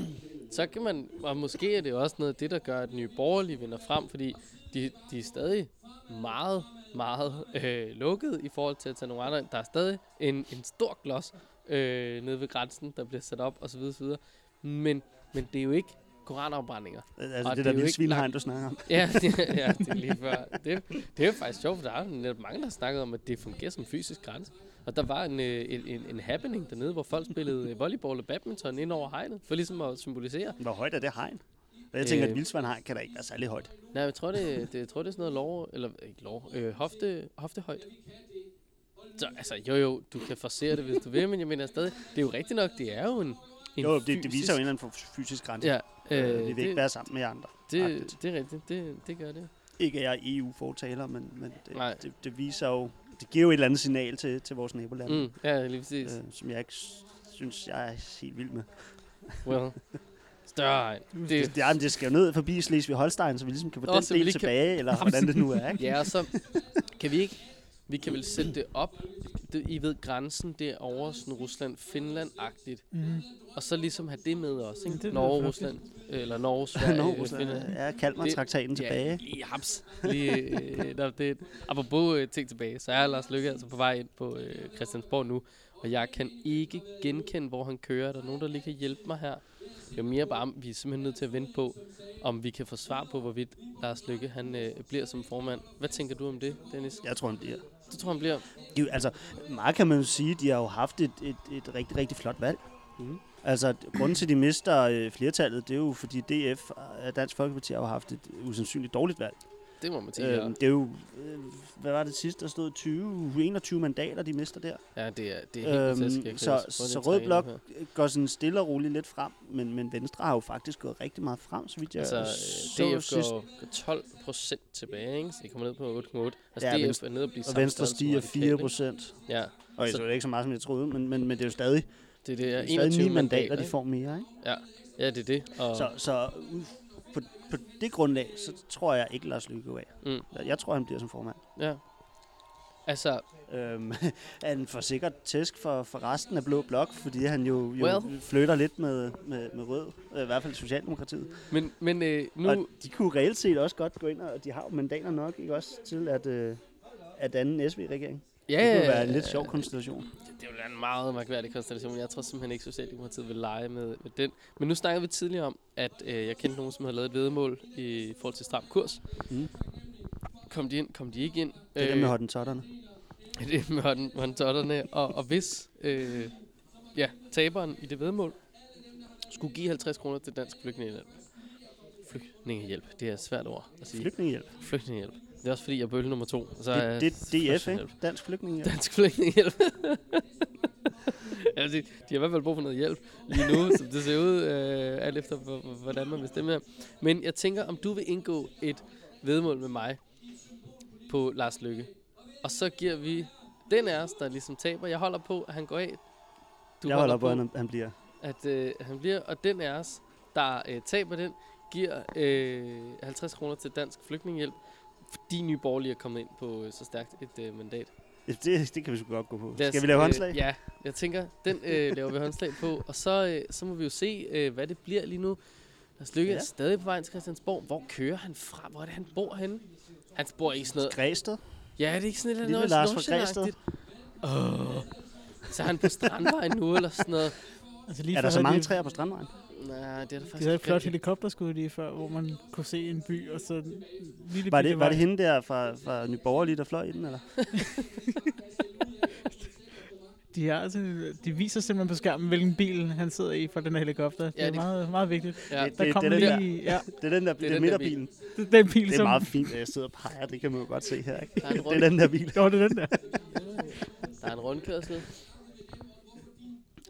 så kan man, og måske er det også noget af det, der gør, at nye borgerlige vinder frem, fordi de, de er stadig meget, meget øh, lukket i forhold til at tage nogle andre. Der er stadig en, en stor klods øh, nede ved grænsen, der bliver sat op, osv. osv. Men, men det er jo ikke koranafbrændinger. Altså og det det er der vilde svinehegn, du snakker om. Ja, ja, det er lige før. Det, det er faktisk sjovt, for der er netop mange, der har snakket om, at det fungerer som fysisk grænse. Og der var en, øh, en, en, en happening dernede, hvor folk spillede øh, volleyball og badminton ind over hegnet, for ligesom at symbolisere. Hvor højt er det hegn? Og jeg tænker, at Øh. et vildsvanhegn kan da ikke være særlig højt. Nej, jeg tror, det, det, jeg tror, det er sådan noget lov, eller ikke lov, øh, hofte, hoftehøjt. Så altså, jo jo, du kan forsere det, hvis du vil, men jeg mener stadig, det er jo rigtigt nok, det er jo en, en Jo, det, det fysisk- viser jo en eller anden fysisk grænse. Ja, Øh, øh, vi vil ikke være sammen med andre. det, agtigt. det er rigtigt, det, det gør det. Ikke at jeg er EU-fortaler, men, men Nej. det, det, det, viser jo, det giver jo et eller andet signal til, til vores nabolande, Mm, ja, lige præcis. øh, som jeg ikke synes, jeg er helt vild med. Well, Større. Det, Det, Det, det skal jo ned forbi Slesvig Holstein, så vi ligesom kan få Nå, den del lige kan- tilbage, eller hvordan det nu er. Ikke? ja, og så kan vi ikke... Vi kan vel sætte det op. Det, I ved, grænsen derovre, sådan Rusland-Finland-agtigt. mm, Og så ligesom have det med også, Ja, det ikke? lyder Norge. Rusland, eller Norge, Sverige, Finland. Rusland, ja, Kalmar-traktaten tilbage. Ja, lige haps. Lige, øh, der, det, apropos øh, ting tilbage, så er Lars Lykke altså på vej ind på øh, Christiansborg nu, og jeg kan ikke genkende, hvor han kører. Er der nogen, der lige kan hjælpe mig her? Det er jo mere bare, vi er simpelthen nødt til at vente på, om vi kan få svar på, hvorvidt Lars Lykke han, øh, bliver som formand. Hvad tænker du om det, Dennis? Jeg tror, han bliver. Du tror, han bliver? De, altså, meget kan man jo sige, de har jo haft et, et, et rigtig, rigtig flot valg. Mm. Altså, grunden til, at de mister øh, flertallet, det er jo, fordi DF, øh, Dansk Folkeparti, har jo haft et usandsynligt dårligt valg. Det må man sige. Øh, det er jo, øh, hvad var det sidste, der stod 20, 21 mandater, de mister der. ja, det er, det er helt Øhm, så- så den Rød Blok her. Går sådan stille og roligt lidt frem, men, men Venstre har jo faktisk gået rigtig meget frem, så vidt jeg Altså, så DF sidst. går, går 12 procent tilbage, ikke? Så de kommer ned på 8,8. Altså, Ja, DF Venstre- er nede at blive Og Venstre stiger Radikale, 4 ikke? procent. Ja, Og Så- så, det er ikke så meget, som jeg troede, men, men, men det er jo stadig, det, det er det er stadig 21 9 mandater, mandater, de får mere. Ikke? Ja, det er det. Og, Så, så på, på det grundlag, så tror jeg ikke, Lars Løkke går af. Mm. Jeg- Jeg tror, han bliver som formand. ja. Altså, Øhm, han får sikkert tæsk for, for resten af Blå Blok, fordi han jo, jo Well. flytter lidt med, med, med Rød, øh, i hvert fald Socialdemokratiet. men, men øh, nu... Og de kunne reelt set også godt gå ind, og de har jo mandater nok, ikke også, til at, øh, at danne SV-regering. Ja, Det kunne være en lidt sjov konstellation. Det vil være en meget mærkværdig konstellation. Jeg tror simpelthen ikke, Socialdemokratiet vil lege med, med den. Men nu snakkede vi tidligere om, at øh, jeg kendte nogen, som havde lavet et vedmål i forhold til stram kurs. Mm. Kom de ind? Kom de ikke ind? Det er dem med hottentotterne. det er med hånden, håndtotterne. Og, og hvis øh, ja, taberen i det vedmål skulle give 50 kroner til dansk flygtningehjælp. Flygtningehjælp, det er et svært ord at sige. Flygtningehjælp. Flygtningehjælp. Det er også fordi, jeg er bølle nummer to. Så er Det, det er DF, ikke? Dansk Flygtningehjælp. Dansk flygtningehjælp. altså, de, de har i hvert fald brug for noget hjælp lige nu, som det ser ud, øh, alt efter hvor- hvor- hvordan man vil stemme her. Men jeg tænker, om du vil indgå et vedmål med mig på Lars Lykke. Og så giver vi den af os, der ligesom taber. Jeg holder på, at han går af. Du Jeg holder på, at han, han bliver. at øh, han bliver, og den af os, der øh, taber den, giver øh, 50 kroner til Dansk Flygtningehjælp, fordi Nye Borgerlige er kommet ind på øh, så stærkt et øh, mandat. Det, det kan vi sgu godt gå på. Lad os, Skal vi lave håndslag? Øh, ja, jeg tænker, den øh, laver vi håndslag på, og så, øh, så må vi jo se, øh, hvad det bliver lige nu. Lars Lykke ja. Er stadig på vej til Christiansborg. Hvor kører han fra? Hvor er det, han bor henne? Han bor i sådan noget... Græsted. Ja, er det ikke sådan et Lille noget Lars fra Græsted. Åh. Så er han på Strandvejen nu, eller sådan noget? altså lige Er der så mange træer på Strandvejen? Nej, det er der faktisk De havde et flot helikopterskud lige før, hvor man kunne se en by, og så en lille Var det, var det hende der fra, fra Nye Borgerlige, der fløj i den, eller? De, har altså, de viser simpelthen på skærmen, hvilken bil han sidder i fra den her helikopter. Det Ja, er de- meget, meget vigtigt. Ja, Det- Der det er den lige... Ja, Det er den der, det er den der midterbilen. det er den bil, Det er som... meget fint, at jeg sidder og peger. Det kan man jo godt se her, ikke? Der er Det er den der bil. Jo, det er den der. der er en rundkørsel.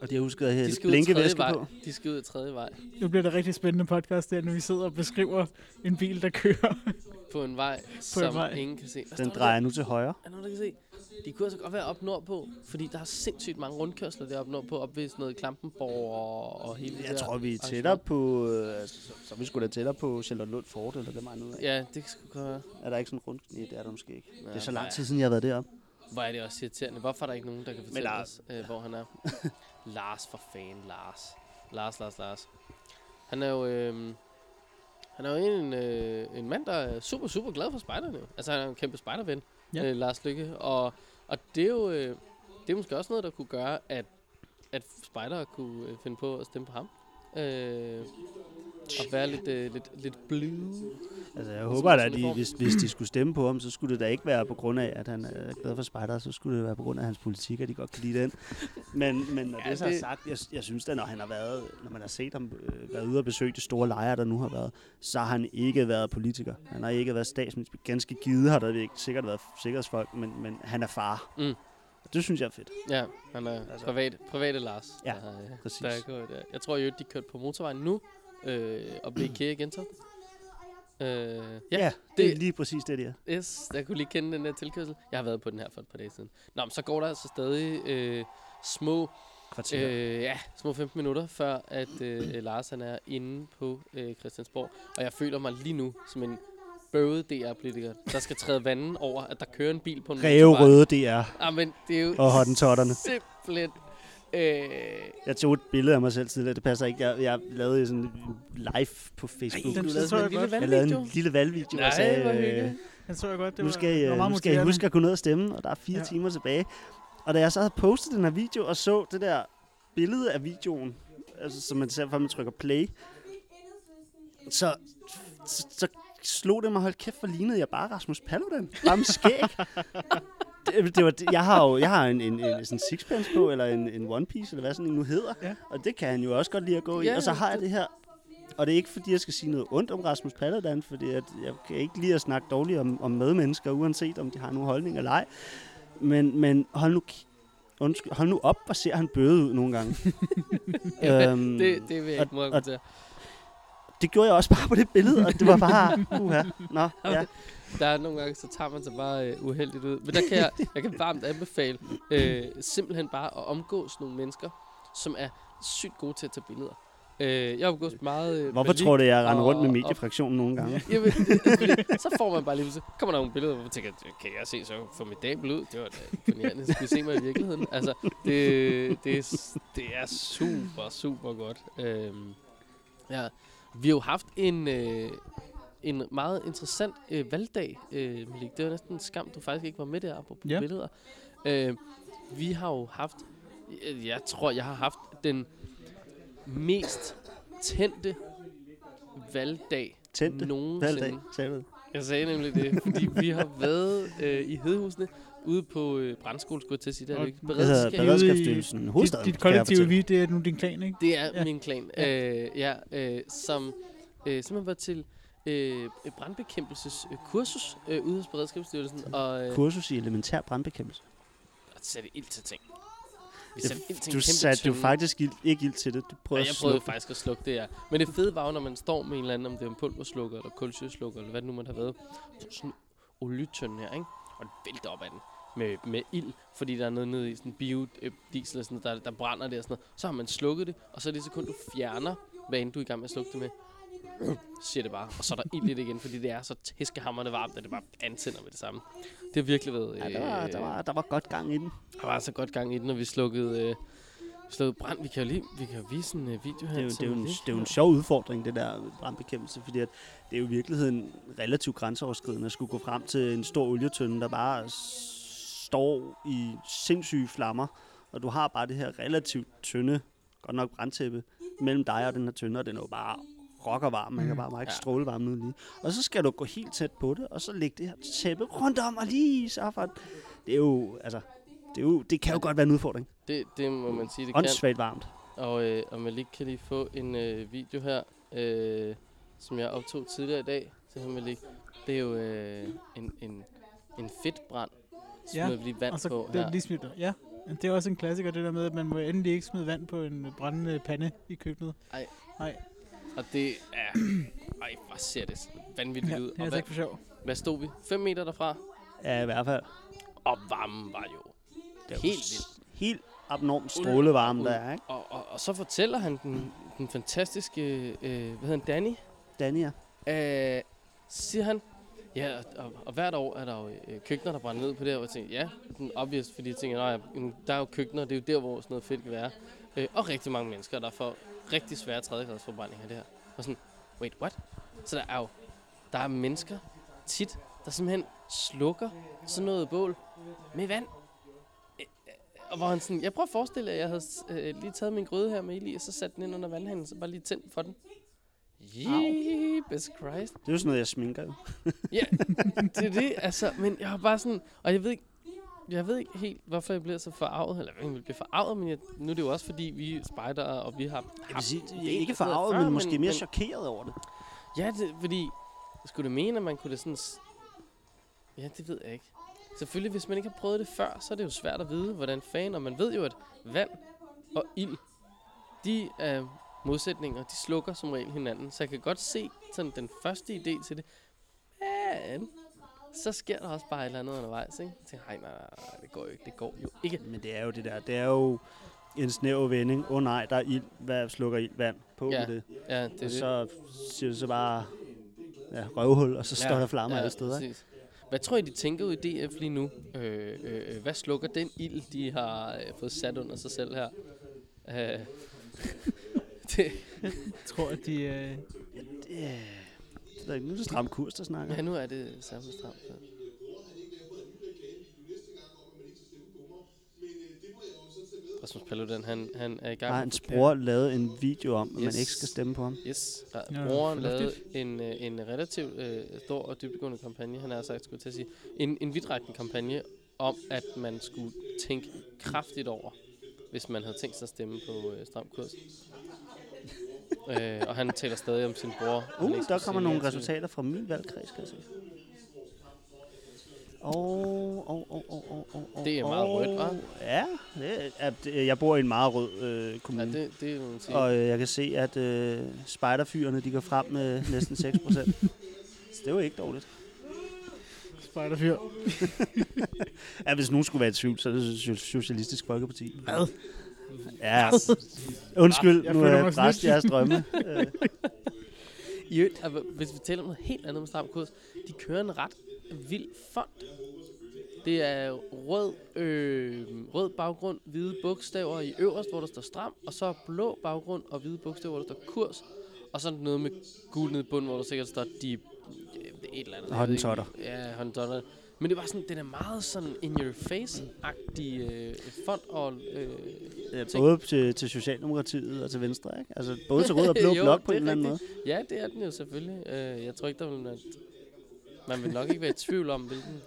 Og de har husket at De hælde blinkevæske vej. på. De skal ud i tredje vej. Nu bliver det rigtig spændende podcast der, når vi sidder og beskriver en bil, der kører. På en vej, som vej. ingen kan se. Hvad Den står der drejer nu til højre. Er nogen, der kan se? De kunne altså godt være op nordpå, fordi der er sindssygt mange rundkørsler deroppe nordpå, op ved sådan noget Klampenborg og, og hele det Jeg der tror, vi er tættere på... Øh, altså, så, så vi sgu da tættere på Charlotte Fort, eller det ud af. Ja, det skulle godt være. Er der ikke sådan rundt? Nej, det er der måske ikke. Ja, Det er så lang tid siden, jeg har været deroppe. Hvor er det også irriterende. Hvorfor er der ikke nogen, der kan fortælle der- os, øh, hvor han er? Lars for fan, Lars. Lars, Lars, Lars. Han er jo, øh, han er jo en, øh, en mand, der er super, super glad for spejderne. Altså, han er en kæmpe spejderven, ja. øh, Lars Lykke. Og, og det er jo øh, det er måske også noget, der kunne gøre, at, at spejdere kunne øh, finde på at stemme på ham. Øh, og være lidt, øh, lidt, lidt blue. Altså, jeg Så håber da, at de, hvis, hvis de skulle stemme på ham, så skulle det da ikke være på grund af, at han er glad for spejder, så skulle det være på grund af hans politik, at de godt kan lide den. Men, men når Ja, det så er sagt, jeg, jeg synes da, når han har været, når man har set ham øh, være ude og besøge de store lejre, der nu har været, så har han ikke været politiker. Han har ikke været statsminister. Ganske givet har der ikke sikkert været sikkerhedsfolk, men, men han er far. Mm. Og det synes jeg er fedt. Ja, han er Altså- altså. privat, private Lars. Ja, der, har, øh, præcis. Der er gået, der. Jeg tror jo, de kørte på motorvejen nu, øh, og blev IKEA Gentofte. Øh, ja, ja det er lige præcis det, det er. yes, jeg kunne lige kende den der tilkørsel. Jeg har været på den her for et par dage siden. Nå, men så går der altså stadig øh, små Kvarter. Øh. Øh, ja, små 15 minutter før, at øh, Lars han er inde på øh, Christiansborg. Og jeg føler mig lige nu som en bøvet DR-politiker, der skal træde vandet over, at der kører en bil på en Ræve motorvej. røde DR Ah, men det er jo og hottentotterne. simpelthen... Øh, Jeg tog et billede af mig selv tidligere, det passer ikke. Jeg, jeg lavede sådan en live på Facebook. du den lavede så jeg en lille jeg lavede en lille valgvideo og Nej, sagde, hvor øh, hyggeligt. Den så jeg godt. Det nu var, skal, I, det var øh, nu skal I huske at gå ned og stemme, og der er fire Ja. timer tilbage. Og da jeg så havde postet den her video og så det der billede af videoen, altså, som man ser, før man trykker play, så, så, så slog det mig, hold kæft, hvor lignede jeg bare Rasmus Paludan. Bare med skæg. det, det var, jeg har jo jeg har en, en, en sådan sixpence på, eller en, en one piece, eller hvad sådan en nu hedder. Ja. Og det kan han jo også godt lide at gå i. Ja, Og så har jeg det- her og det er ikke fordi, jeg skal sige noget ondt om Rasmus Paludan, fordi at jeg kan ikke lide at snakke dårligt om, om medmennesker, uanset om de har nogen holdning eller ej. Men, men hold, nu, undskyld, hold nu op, hvor ser han bøde ud nogle gange. øhm, det, det vil jeg og- ikke må og- kommentere. det gjorde jeg også bare på det billede, og det var bare... Uha. Nå, ja. Der er nogle gange, så tager man sig bare øh, uheldigt ud. Men der kan jeg, jeg kan varmt anbefale øh, simpelthen bare at omgås nogle mennesker, som er sygt gode til at tage billeder. Øh, jeg har omgås meget... Øh, Hvorfor tror du, jeg render rundt med mediefraktionen nogle gange? Ved, det, så får man bare lige så kommer der nogle billeder, hvor man tænker, kan jeg se så formidabel ud? Det var da imponerende. Skal vi se mig i virkeligheden? Altså, det, det, er, det er super, super godt. Øhm, ja. Vi har jo haft en, øh, en meget interessant øh, valgdag, øh, Malik. Det var næsten en skam, du faktisk ikke var med der på Ja. billeder. Øh, vi har jo haft, jeg, jeg tror, jeg har haft den mest tændte valgdag Tændte nogensinde. valgdag, sagde du. Jeg sagde nemlig det, fordi vi har været øh, i Hedehusene ude på øh, brandskole, skulle jeg til at sige. Det er det ikke. Det hedder Beredskab. Beredskabsstyrelsen. Dit, Hovedstaden, dit jeg kollektive vi, det er nu din klan, ikke? Det er Ja. ja. min klan. Ja. Øh, ja, øh, som øh, simpelthen var til øh, et brandbekæmpelseskursus øh, ude hos Beredskabsstyrelsen, og øh, Kursus i elementær brandbekæmpelse. og satte ild til ting. Vi satte ild til Du satte jo faktisk ild, ikke ild til det. Du Ja, prøvede jeg at prøvede det. faktisk at slukke det, ja. Men det fede var jo, når man står med en eller anden, om det er en pulverslukker, eller kulsjeslukker, eller hvad det nu måtte have været. Så sådan en olietønde her, ikke? Og det vælter op af den med, med ild, fordi der er noget nede i sådan biodiesel diesel og sådan der, der brænder det og sådan noget. Så har man slukket det, og så er det sekund, du fjerner, hvad end du er i gang med at slukke det med, siger det bare. Og så er der ild i det igen, fordi det er så tæskehammerende varmt, at det bare antænder med det samme. Det har virkelig været... Ja, der var, der, var, der var godt gang i den. der var så godt gang i den, når vi slukkede, øh, slukkede brand. Vi kan jo lige vi kan jo vise en øh, video her. Det er, jo, det, er jo en, det er jo en sjov udfordring, det der brandbekæmpelse, fordi at det er jo i virkeligheden relativt grænseoverskridende at skulle gå frem til en stor olietønde, der bare står i sindssyge flammer, og du har bare det her relativt tynde, godt nok brandtæppe, mellem dig og den her tønde, og den er jo bare rockervarm, man kan bare mærke Ja. strålevarmen ud lige. Og så skal du gå helt tæt på det, og så lægge det her tæppe rundt om og lige så for at- Det er jo, altså, det, er jo, det kan jo godt være en udfordring. Det, det må man sige, det kan. Åndssvagt varmt. Og, øh, og Malik kan lige få en øh, video her, øh, som jeg optog tidligere i dag til ham Malik. Det er jo øh, en, en, en fedtbrand, Ja, smider vi lige vand Og så på den her. lige smidt. Ja, det er også en klassiker, det der med, at man må endelig ikke smide vand på en brændende pande i køkkenet. Og det er... Ej, hvor ser det vanvittigt Ja, ud. det er altså hvad, ikke for sjov. hvad stod vi? 5 meter derfra? Ja, i hvert fald. Og varmen var jo Det er jo helt vildt. Helt abnormt strålevarme, der er, ikke? Og, og, og så fortæller han den, den fantastiske... Øh, hvad hedder han? Danny? Dania. Øh, så siger han, ja, og, og hvert år er der jo øh, køkkener, der brænder ned på det her, og jeg tænker, ja, sådan obvious, fordi jeg tænker, nej, der er jo køkkener, det er jo der, hvor sådan noget fedt kan være. Øh, og rigtig mange mennesker, der får rigtig svære tredjegradsforbrændinger det her. Og sådan, wait, what? Så der er jo, der er mennesker tit, der simpelthen slukker sådan noget bål med vand. Øh, øh, Og hvor han sådan, jeg prøver at forestille, at jeg havde øh, lige taget min gryde her med ild i, og så sat den ind under vandhanen, så bare lige tændt for den. Jeebus Christ. Det er jo sådan noget, jeg sminker. Ja, det er det, altså, men jeg har bare sådan, og jeg ved ikke, jeg ved ikke helt, hvorfor jeg bliver så forarvet, eller jeg bliver forarvet, men jeg, nu er det jo også fordi, vi er spejdere, og vi har Jeg vil sige, jeg det er ikke farvet, før, men måske mere men- chokeret over det. Ja, det, fordi, skulle det mene, at man kunne det sådan... Ja, det ved jeg ikke. Selvfølgelig, hvis man ikke har prøvet det før, så er det jo svært at vide, hvordan fanden, og man ved jo, at vand og ild, de er modsætninger, de slukker som regel hinanden. Så jeg kan godt se sådan den første idé til det. Men så sker der også bare et eller andet undervejs, ikke? Jeg tænker, nej, nej, nej, det går jo ikke, det går jo ikke. Men det er jo det der, det er jo en snæver vending. Åh oh, nej, der er ild. Hvad slukker ild? Vand. På Ja, med det. Ja, det er Og det. så siger du så bare ja, røvhul, og så står der flammer alle steder. ikke? præcis. Hvad tror I, de tænker ud i DF lige nu? Øh, øh, øh, hvad slukker den ild, de har øh, fået sat under sig selv her? Øh, det, Jeg tror, at de... Øh, Det, det er ikke nu er det stram kurs, der snakker. ja, nu er det samme stramt. Ja. Rasmus Paludan, han, han er i gang med hans bror lavet en video om, at man Yes. ikke skal stemme på ham. Yes, ja, broren lavede fornuftigt. en, øh, en relativt øh, stor og dybdegående kampagne, han har sagt, skulle til at sige, en, en vidtrækkende kampagne om, at man skulle tænke kraftigt over, hvis man havde tænkt sig at stemme på øh, Stram Kurs. Øh, og han taler stadig om sin bror. Uh, der kommer sige nogle resultater fra min valgkreds, kan jeg se. Og, og, og, og, og, og, Det er meget rødt, hva'? Ja, det er, det- jeg bor i en meget rød øh, Ja, kommune. det, det er jo en ting. Og øh, jeg kan se, at øh, spejderfyrene, de går frem med næsten 6 procent. Så det er jo ikke dårligt. spejderfyr. Ja, hvis nogen skulle være i tvivl, så er det So- Socialistisk Folkeparti. Hvad? Ja, undskyld, Jeg nu er føler jeg bræst jeres drømme. Øh, I øvrigt, altså, hvis vi taler om noget helt andet med Stram Kurs, de kører en ret vild fond. Det er rød, øh, rød baggrund, hvide bogstaver i øverst, hvor der står stram, og så blå baggrund og hvide bogstaver, hvor der står kurs. Og så noget med gul nede i bunden, hvor der sikkert står de... Et eller andet. Hottentotter. Ja, hottentotter. Men det var sådan, den er meget sådan in your face-agtig øh, fond og... Øh, Ja, både til, til Socialdemokratiet og til Venstre, ikke? Altså både til rød og blå Jo, blok på en er eller anden måde. Ja, det er den jo selvfølgelig. Øh, jeg tror ikke, der vil at man vil nok ikke være i tvivl om, hvilken,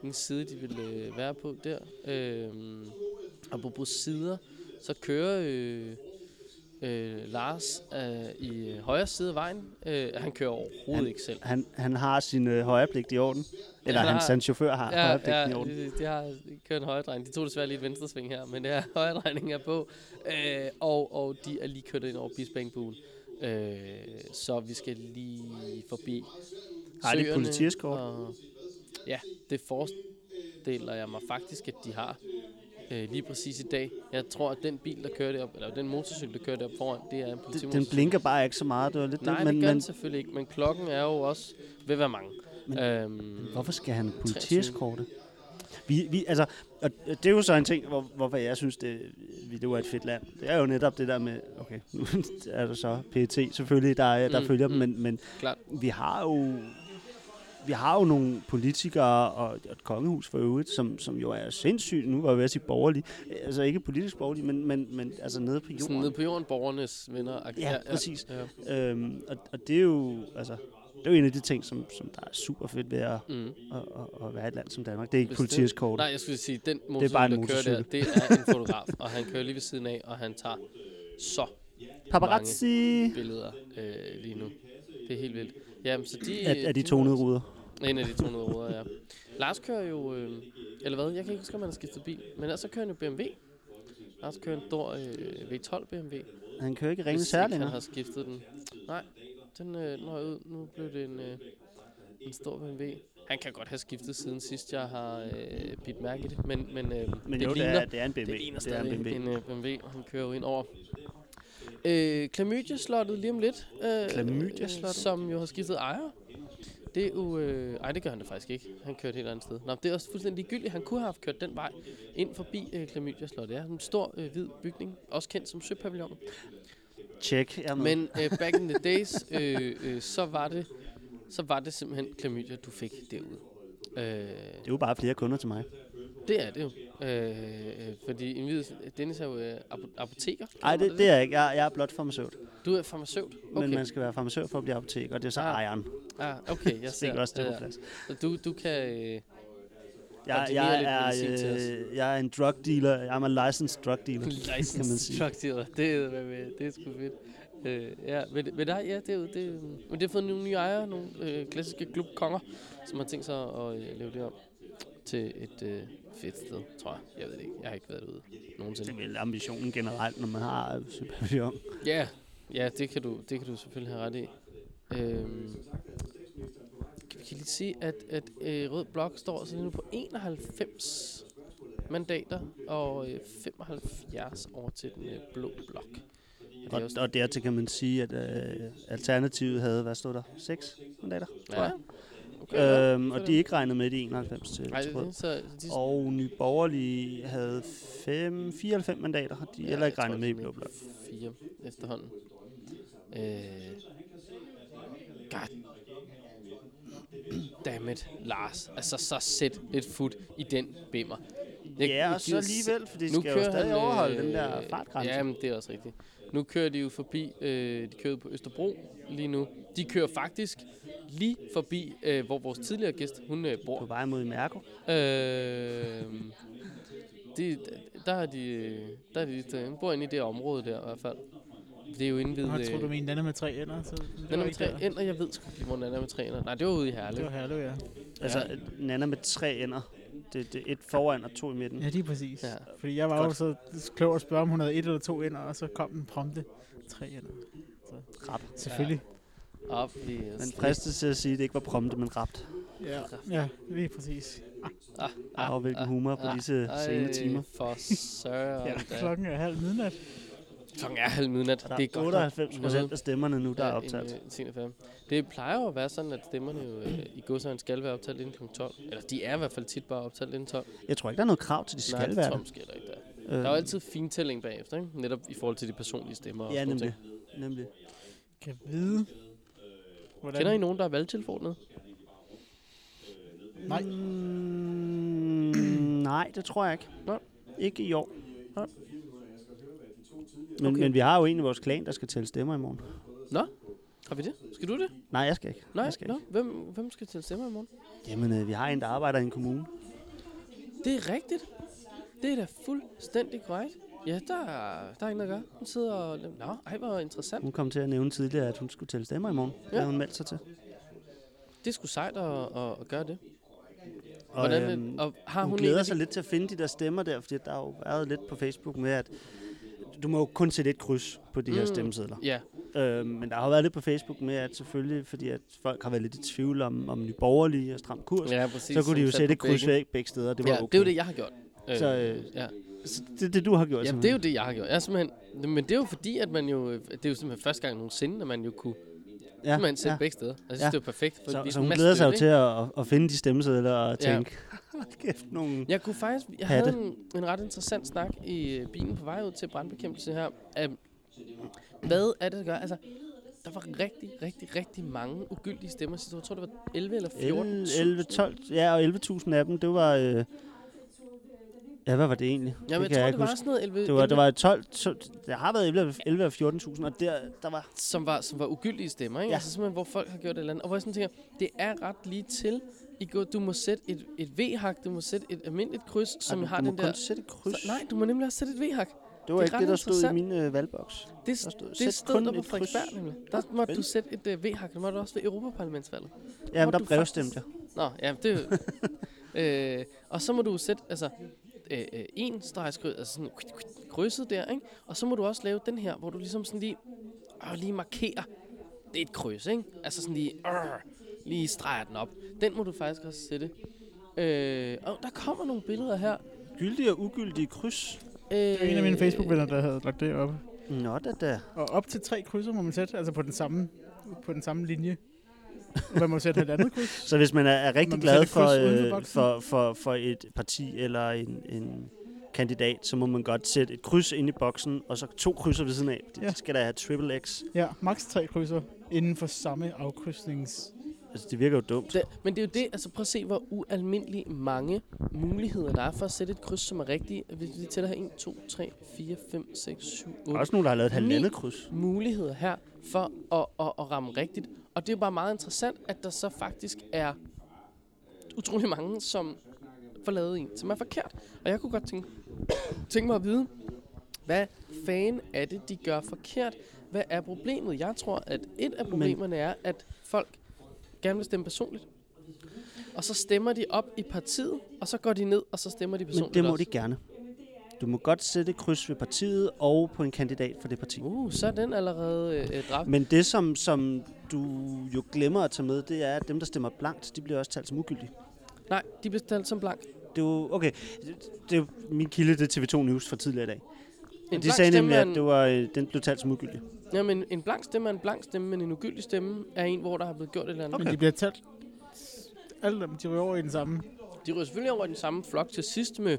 hvilken side de vil øh, være på der. Øh, apropos sider, så kører øh, øh, Lars øh, i højre side af vejen. Øh, han kører overhovedet Han- ikke selv. Han, han har sin øh, højrepligt i orden. Eller Han hans, har- hans chauffør har Ja, højrepligten ja i orden. de, de har kørt en højredrejning. De tog desværre lige et venstresving her, men det er højredrejning er på. Øh, og, og de er lige kørt ind over Bispeengbuen. Øh, så vi skal lige forbi Har de politieskort? og- Ja, det forestiller jeg mig faktisk, at de har øh, lige præcis i dag. Jeg tror, at den bil, der kører derop, eller den motorcykel, der kører derop foran, det er en politimotorcykel. den blinker bare ikke så meget. Det var lidt Nej, det, det men, gør men, den selvfølgelig ikke, men klokken er jo også ved at være mange. Men øhm, hvorfor skal han politieskorte? Vi, vi, altså, og det er jo så en ting, hvor, hvorfor jeg synes, det, vi lever i et fedt land. Det er jo netop det der med, okay, nu er der så PET selvfølgelig, der, der Mm, følger dem, mm. men, men Klart. vi har jo vi har jo nogle politikere og et kongehus for øvrigt, som, som jo er sindssygt, nu var jeg ved at sige borgerlige, altså ikke politisk borgerlige, men, men, men altså nede på Sådan jorden. nede på jorden, borgernes venner. Ja, præcis. Ja. Øhm, og, og det er jo, altså, det er jo en af de ting, som, som der er super fedt ved at, Mm. at, at, at være et land som Danmark. Det er ikke Bestemt. politieskort. Nej, jeg skulle sige, den bare motorcykel, en der kører der, motorcykel. det er en fotograf, og han kører lige ved siden af, og han tager så Paparazzi billeder øh, lige nu. Det er helt vildt. Jamen, så de, af, af de tonede ruder. En af de 200 ruder, ja. Lars kører jo, øh, eller hvad, jeg kan ikke huske, om han har skiftet bil, men ellers så kører han jo BMW. Lars kører en stor øh, V12 BMW. Han kører ikke ringe Hvis særlig han har skiftet den. Nej, den øh, når ud. Nu blev det en, øh, en stor BMW. Han kan godt have skiftet siden sidst, jeg har øh, bidt mærke i det, men, men, øh, Men det jo, det ligner, er, det er en BMW. det ligner det er en BMW. en øh, BMW, og han kører jo ind over. Øh, Klamydia-slottet lige om lidt. Øh, Klamydia-slottet? Som jo har skiftet ejer. Det er jo... Øh, ej, det gør han da faktisk ikke. Han kører et helt andet sted. Nå, det er også fuldstændig ligegyldigt. Han kunne have haft kørt den vej ind forbi øh, Klamydia-slottet. Ja, en stor øh, hvid bygning. Også kendt som Søpavillonen. Check. Er. Men øh, back in the days, øh, øh, så var det så var det simpelthen klamydia, du fik derude. Øh, Det er jo bare flere kunder til mig. Det er det jo. Øh, øh, fordi Invides, Dennis er jo øh, apo- apoteker. Nej, det, det er jeg ikke. Jeg, jeg er blot farmaceut. Du er farmaceut. Okay. Men man skal være farmaceut for at blive apoteker, og det er så Ah, ejeren. Ah, okay, jeg ser. fik også det på plads. Så du, du kan... Øh, Jeg, jeg, er, øh, jeg er en drug dealer. Jeg er en licensed drug dealer. kan man sige. truck dealer. Det er, det er sgu fedt. Øh, ja, men, men der, ja, det er jo, det, er men det har fået nogle nye ejere, nogle øh, klassiske klubkonger, som har tænkt sig at øh, lave det om til et øh, fedt sted, tror jeg. Jeg ved det ikke. Jeg har ikke været derude Det nogensinde. er vel ambitionen generelt, når man har supervision. Ja, ja det, kan du, det kan du selvfølgelig have ret i. Øhm, vi kan lige sige, at, at øh, Rød Blok står altså lige nu på 91 mandater, og øh, 75 over til den øh, blå blok. Og det Og, dertil kan man sige, at øh, Alternativet havde, hvad stod der, 6 mandater, tror Ja, jeg. Okay. Øhm, og de er ikke regnet med de 91 til, Ej, til rød. så, de, Og Nye Borgerlige havde 5, 94 mandater, og de Ja, heller ikke regnet med i Blå Blok. Fire efterhånden. Øh, God. Dammit, Lars. Altså, så sæt lidt fod i den bimmer. Jeg- Ja, og så alligevel, for de Nu skal jo stadig han, overholde øh, den der fartgrænse. Ja, men det er også rigtigt. Nu kører de jo forbi, øh, de kører på Østerbro lige nu. De kører faktisk lige forbi, øh, hvor vores tidligere gæst, hun øh, På bor. vej mod Mærko. Øh, de, der er de, der er de, de bor inde i det område der i hvert fald. Det er jo inde ved... Nå, jeg tror, du øh, mener, den er med tre ender. Så det den er med tre der. ender, jeg ved sgu ikke, hvor den er med tre ender. Nej, det var ude i Det Herlev. var Herlev, ja. Altså, Ja. Nana med tre ender. Det, det er et foran og to i midten. Ja, lige præcis. Ja. Ja. Fordi jeg var Godt. jo så klog at spørge, om hun havde et eller to ender, og så kom den prompte tre ender. Rap. Selvfølgelig. Op i... Man fristes til at sige, at det ikke var prompte, men rapt. Ja, ja lige præcis. Ah, Ah, og hvilken humor på disse sene timer. for søren. Ja, klokken er halv midnat. Klokken er halv midnat. Og der det er er godt nok 98 procent af stemmerne nu, der er Ja, optaget. en, øh, FM. Det plejer jo at være sådan, at stemmerne jo øh, i godsøjne skal være optaget inden kl. 12. Eller de er i hvert fald tit bare optaget inden 12. Jeg tror ikke, der er noget krav til, de Nej, skal det være det. heller ikke, der. Øh, Der er jo altid fintælling bagefter, ikke? Netop i forhold til de personlige stemmer. og Ja, nogle nemlig. ting. nemlig. Kan vide, hvordan... Kender I nogen, der er valgtilforordnet? Nej. Mm, nej, det tror jeg ikke. Nej. Ikke i år. Nej. Men, Okay. men vi har jo en i vores klan, der skal tælle stemmer i morgen. Nå, har vi det? Skal du det? Nej, jeg skal ikke. Nej, jeg skal Nå, ikke. hvem, hvem skal til stemmer i morgen? Jamen, øh, vi har en, der arbejder i en kommune. Det er rigtigt. Det er da fuldstændig korrekt. Ja, der, er- der er ikke noget at gøre. Hun sidder og... Nå, ej, hvor interessant. Hun kom til at nævne tidligere, at hun skulle tælle stemmer i morgen. Ja. Det hun meldt sig til. Det sgu sejt at, at, at gøre det. Og, Hvordan, øhm, og har hun, hun, glæder af de- sig lidt til at finde de der stemmer der, fordi der har jo været lidt på Facebook med, at du må jo kun sætte et kryds på de her Mm. stemmesedler. Ja, Øhm, men der har jo været lidt på Facebook med, at selvfølgelig, fordi at folk har været lidt i tvivl om, om nye borgerlige og stram kurs, ja, præcis. så kunne de jo sætte et kryds væk begge steder. Det var ja, okay. det er jo det, jeg har gjort. Så, øh, ja. Så det er det, du har gjort. ja, det er jo det, jeg har gjort. Ja, simpelthen. Men det er jo fordi, at man jo... Det er jo simpelthen første gang nogensinde, at man jo kunne ja, simpelthen sætte ja. begge steder. Jeg synes, Ja. det var perfekt. For Så, er så hun glæder sig jo til at, at, finde de stemmesedler og Ja. tænke, hold kæft, nogle... Jeg kunne faktisk, jeg Hatte. havde en, en ret interessant snak i øh, bilen på vej ud til brandbekæmpelse her. Um, hvad er det, der gør? Altså, der var rigtig, rigtig, rigtig mange ugyldige stemmer sidste år. Jeg tror, det var 11 eller 14. 11, 11, 12, ja, og 11.000 af dem, det var... Øh, ja, hvad var det egentlig? Ja, men det jeg tror, jeg det var sådan noget 11, Det var, 11 det var 12, 12, der har været 11, 11 og 14.000, og der, der var... som var, som var ugyldige stemmer, ikke? Ja. Ja. Altså simpelthen, hvor folk har gjort et eller andet. Og hvor jeg sådan tænker, det er ret lige til. I går, du må sætte et, et V-hak, du må sætte et almindeligt kryds, som Ej, har du må den kun der... sætte et kryds. Så, nej, du må nemlig også sætte et V-hak. det var det er ikke det, der stod i min øh, valgboks. Det, Der st- stod, det stod der på. Frederiksberg nemlig. Der måtte du sætte et uh, V-hak. Det måtte du også ved Europaparlamentsvalget. Ja, men der du brevstemte jeg. Nå, ja, det øh, og så må du sætte, altså, øh, øh, en stregskryds, altså sådan krydset der, ikke? Og så må du også lave den her, hvor du ligesom sådan lige, øh, lige markerer, det er et kryds, ikke? Altså sådan lige, øh, lige streger den op. Den må du faktisk også sætte. Øh, og der kommer nogle billeder her. Gyldige og ugyldige kryds. Øh, Det var en af mine Facebook-venner, der havde lagt det op. Nå da da. Og op til tre krydser må man sætte, altså på den samme, på den samme linje. Man må sætte et andet kryds. Så hvis man er, er rigtig Man glad for, øh, for, for, for et parti eller en, en kandidat, så må man godt sætte et kryds ind i boksen, og så to krydser ved siden af. Det Ja. skal der have triple X. Ja, maks tre krydser inden for samme afkrydsnings... Altså, det virker jo dumt. Det, men det er jo det, altså prøv at se, hvor ualmindelig mange muligheder der er for at sætte et kryds, som er rigtigt. Hvis vi tæller her 1, 2, 3, 4, 5, 6, 7, Der 8 er også nogen, der har lavet et halvandet kryds. muligheder her for at, at, at ramme rigtigt. Og det er jo bare meget interessant, at der så faktisk er utrolig mange, som får lavet en, som er forkert. Og jeg kunne godt tænke, tænke mig at vide, hvad fanden er det, de gør forkert? Hvad er problemet? Jeg tror, at et af problemerne er, at folk gerne vil stemme personligt. Og så stemmer de op i partiet, og så går de ned, og så stemmer de Men personligt det må også. de gerne. Du må godt sætte kryds ved partiet og på en kandidat for det parti. Uh, så er den allerede øh, dræbt. Men det, som, som du jo glemmer at tage med, det er, at dem, der stemmer blankt, de bliver også talt som ugyldige. Nej, de bliver talt som blank. det er jo, okay, det er jo min kilde, det er TV2 News fra tidligere i dag. En de sagde nemlig, at det var, øh, den blev talt som ugyldig. Jamen, en blank stemme er en blank stemme, men en ugyldig stemme er en, hvor der har blevet gjort et eller andet. Men de bliver talt. Alle dem, de ryger over i den samme. De ryger selvfølgelig over i den samme flok til sidst med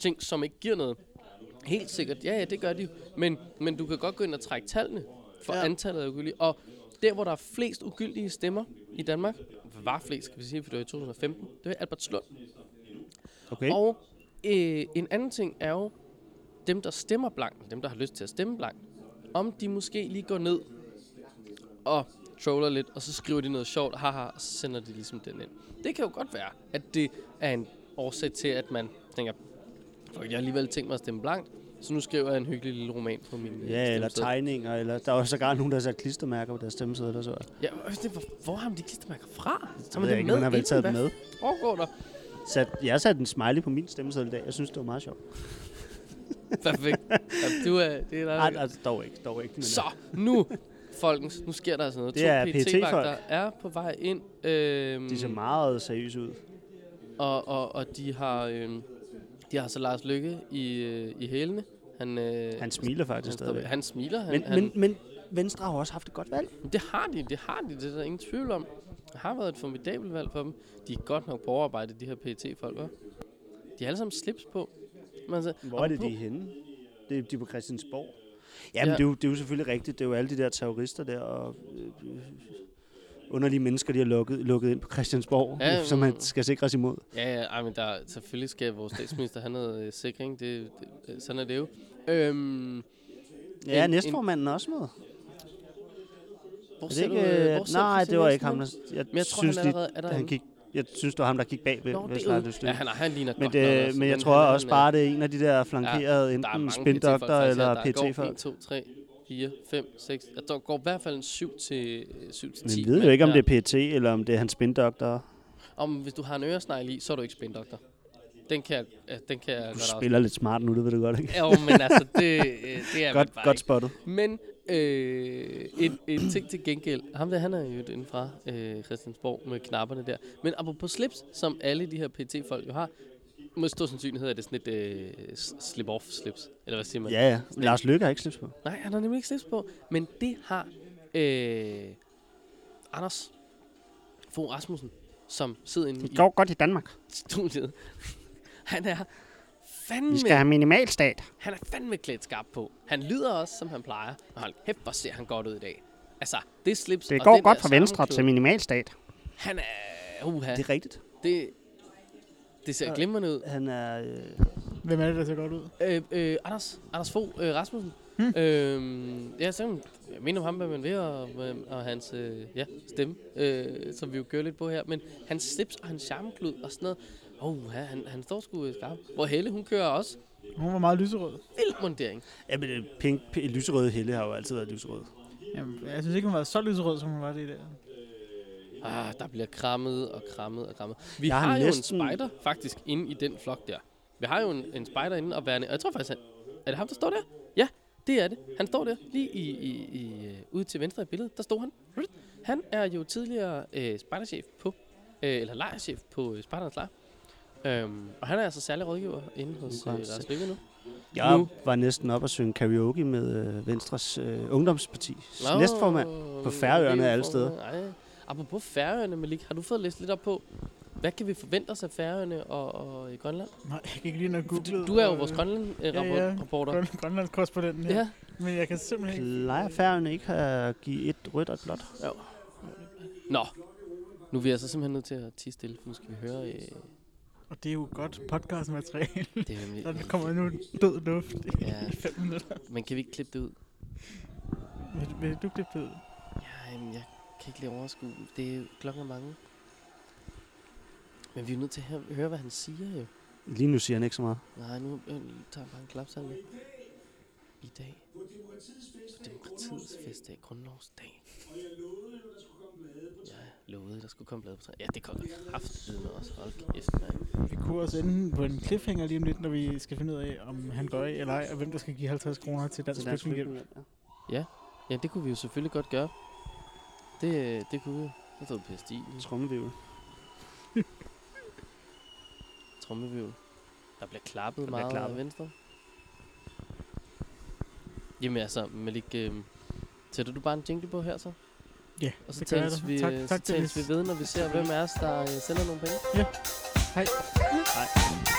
ting, som ikke giver noget. Helt sikkert, ja, ja, det gør de. Men, men du kan godt gå ind og trække tallene for Ja. antallet af ugyldige. Og der, hvor der er flest ugyldige stemmer i Danmark, var flest, skal vi sige, for det var i 2015, det var Albertslund. Okay. Og øh, en anden ting er jo, dem der stemmer blankt, dem der har lyst til at stemme blankt, om de måske lige går ned og troller lidt, og så skriver de noget sjovt, haha, og så sender de ligesom den ind. Det kan jo godt være, at det er en årsag til, at man tænker, for jeg har alligevel tænkt mig at stemme blankt, så nu skriver jeg en hyggelig lille roman på min øh, Ja, eller tegninger, eller der var sågar nogen, der har sat klistermærker på deres stemmesedler, så. Ja, det, hvor, hvor har man de klistermærker fra? Så Har man det ikke, med man har vel taget dem med. foregår der? Sat, jeg har sat en smiley på min stemmeseddel i dag. Jeg synes, det var meget sjovt. Perfekt. Ja, du er, det er der, Nej, altså, dog ikke, dog ikke. Men, Så, nu, folkens, nu sker der altså noget. Det er to PET-folk. PT-vagter er på vej ind, øhm, De ser meget seriøse ud. og, og, og de har øhm, de har så Lars Lykke i, øh, i hælene. Han, øh, Han smiler faktisk han, stadigvæk. han smiler. Han, Men, han, men, men Venstre har også haft et godt valg. det har de, det har de, det er der ingen tvivl om. Det har været et formidabelt valg for dem. De er godt nok på overarbejde, de her PET-folk, hva'? De har alle sammen slips på. Men altså, Hvor er det, de apropos- er henne? Det er de er på Christiansborg. Ja, Ja. men det, er jo, det er jo selvfølgelig rigtigt. Det er jo alle de der terrorister der og øh, underlige mennesker, de har lukket, lukket ind på Christiansborg, Ja, ja, som man skal sikres imod. Ja, ja, ej, men der, selvfølgelig skal vores statsminister have noget øh, sikring. Det, det, sådan er det jo. Øhm, Ja, En- næstformanden er også med. hvor Er det ikke, du, øh, øh, hvor nej, det var ikke ham. Der, jeg, Men jeg tror, synes, han de- allerede er der. han gik, jeg synes, det var ham, der gik bagved. Nå, ved det ja, han, han ligner Men, det, men jeg tror han også en, bare, det er en af de der flankerede, er enten spindokter eller ja, går PT-folk. 1, 2, 3, 4, 5, 6. Der går i hvert fald en 7 til, 7 til 10. Men ved jo ikke, om det er PT eller om det er hans spindokter. Om hvis du har en øresnegl i, så er du ikke spindoktor. Den kan jeg, den kan jeg Du spiller lidt smart nu, det ved du godt, ikke? Jo, men altså, det, øh, det er Godt, bare godt ikke. spottet. Men øh, en, en ting til gengæld. Ham der, han er jo inden fra øh, Christiansborg med knapperne der. Men apropos slips, som alle de her PT-folk jo har, med stor sandsynlighed er det sådan et øh, slip-off-slips. Eller hvad siger man? Ja, ja. Lars Løkke har ikke slips på. Nej, han har nemlig ikke slips på. Men det har øh, Anders Fogh Rasmussen, som sidder inde i godt i Danmark. studiet. Han er fandme, have minimalstat. han er fandme klædt skarp på. Han lyder også, som han plejer. Og hold hæft, hvor ser han godt ud i dag. Altså, det slips og den der sammenklæde- minimalstat. Han er... Uha, Det det, er rigtigt. det, det ser glimrende ud. Han er... Øh, Hvem er det, der ser godt ud? Øh, øh, Anders, Anders Fogh øh, Rasmussen. Hmm. Øhm, ja, så jeg mener om ham, hvad man ved, og, og hans øh, ja, stemme, øh, som vi jo kører lidt på her. Men hans slips og hans charmeklud og sådan noget. Åh, oh, han, han står sgu øh, skarp. Hvor Helle, hun kører også Hun var meget lyserød. vild mundering. ja, men øh, pink, p- lyserøde helle har jo altid været lyserød. Jamen, jeg synes ikke, hun var så lyserød, som hun var det der. Ah, der bliver krammet og krammet og krammet. Vi Jeg har, har har jo næsten- en spider faktisk inde i den flok der. Vi har jo en, en spider inde og værende. Og jeg tror faktisk, han, er det ham, der står der? Ja, det er det. Han står der lige i, i, i, øh, ude til venstre i billedet. Der står han. Han er jo tidligere øh, spejderchef på, øh, eller lejerchef på øh, Spejdernes Lejr. Øhm, og han er altså særlig rådgiver inde hos øh, Lars Lykke nu. Jeg Nu. var næsten op og synge karaoke med øh, Venstres øh, ungdomsparti. Næstformand. på Færøerne alle steder. Nej. Apropos Færøerne, Malik, har du fået læst lidt op på, hvad kan vi forvente os af Færøerne og, og i Grønland? Nej, jeg kan ikke lige nok google. Du er jo øh, vores ja, Grønland-reporter. Grøn, Grønlandskorrespondenten her. Ja. Men jeg kan simpelthen ikke... Plejer færgerne ikke at give et rødt og et blåt? Nå, nu er vi altså simpelthen nødt til at tige stille, for nu skal vi høre... Øh, Og det er jo godt podcastmateriale. det, er nemlig- Der kommer nu død luft i Ja. fem minutter. Men kan vi ikke klippe det ud? Vil, vil du klippe det ud? Ja, jamen, jeg ikke lige overskue. Det er jo klokken er mange. Men vi er nødt til at høre, hvad han siger jo. Lige nu siger han ikke så meget. Nej, nu øh, tager jeg bare en klapsalve. I dag. På demokratiets festdag, grundlovsdag. Jeg lovede, der skulle komme blade på træet. Ja, det kommer kraftigt med os. Hold kæft, mand. Vi kunne også ende på en cliffhanger lige om lidt, når vi skal finde ud af, om han går af eller ej, og hvem der skal give 50 kroner til Dansk Flygtningehjælp. Ja, det kunne vi jo selvfølgelig godt gøre. Det, det kunne. Det stod på i. Trummevivl. trommevivl. Der bliver klappet Der bliver meget klappet. af venstre. Jamen altså, Malik, øh, sætter du bare en jingle på her så? Ja, Og så det jeg tales vi, Tak- tak, så tales vi ved, når vi ser, hvem af os, der øh, sender nogle penge. Hej. Nej.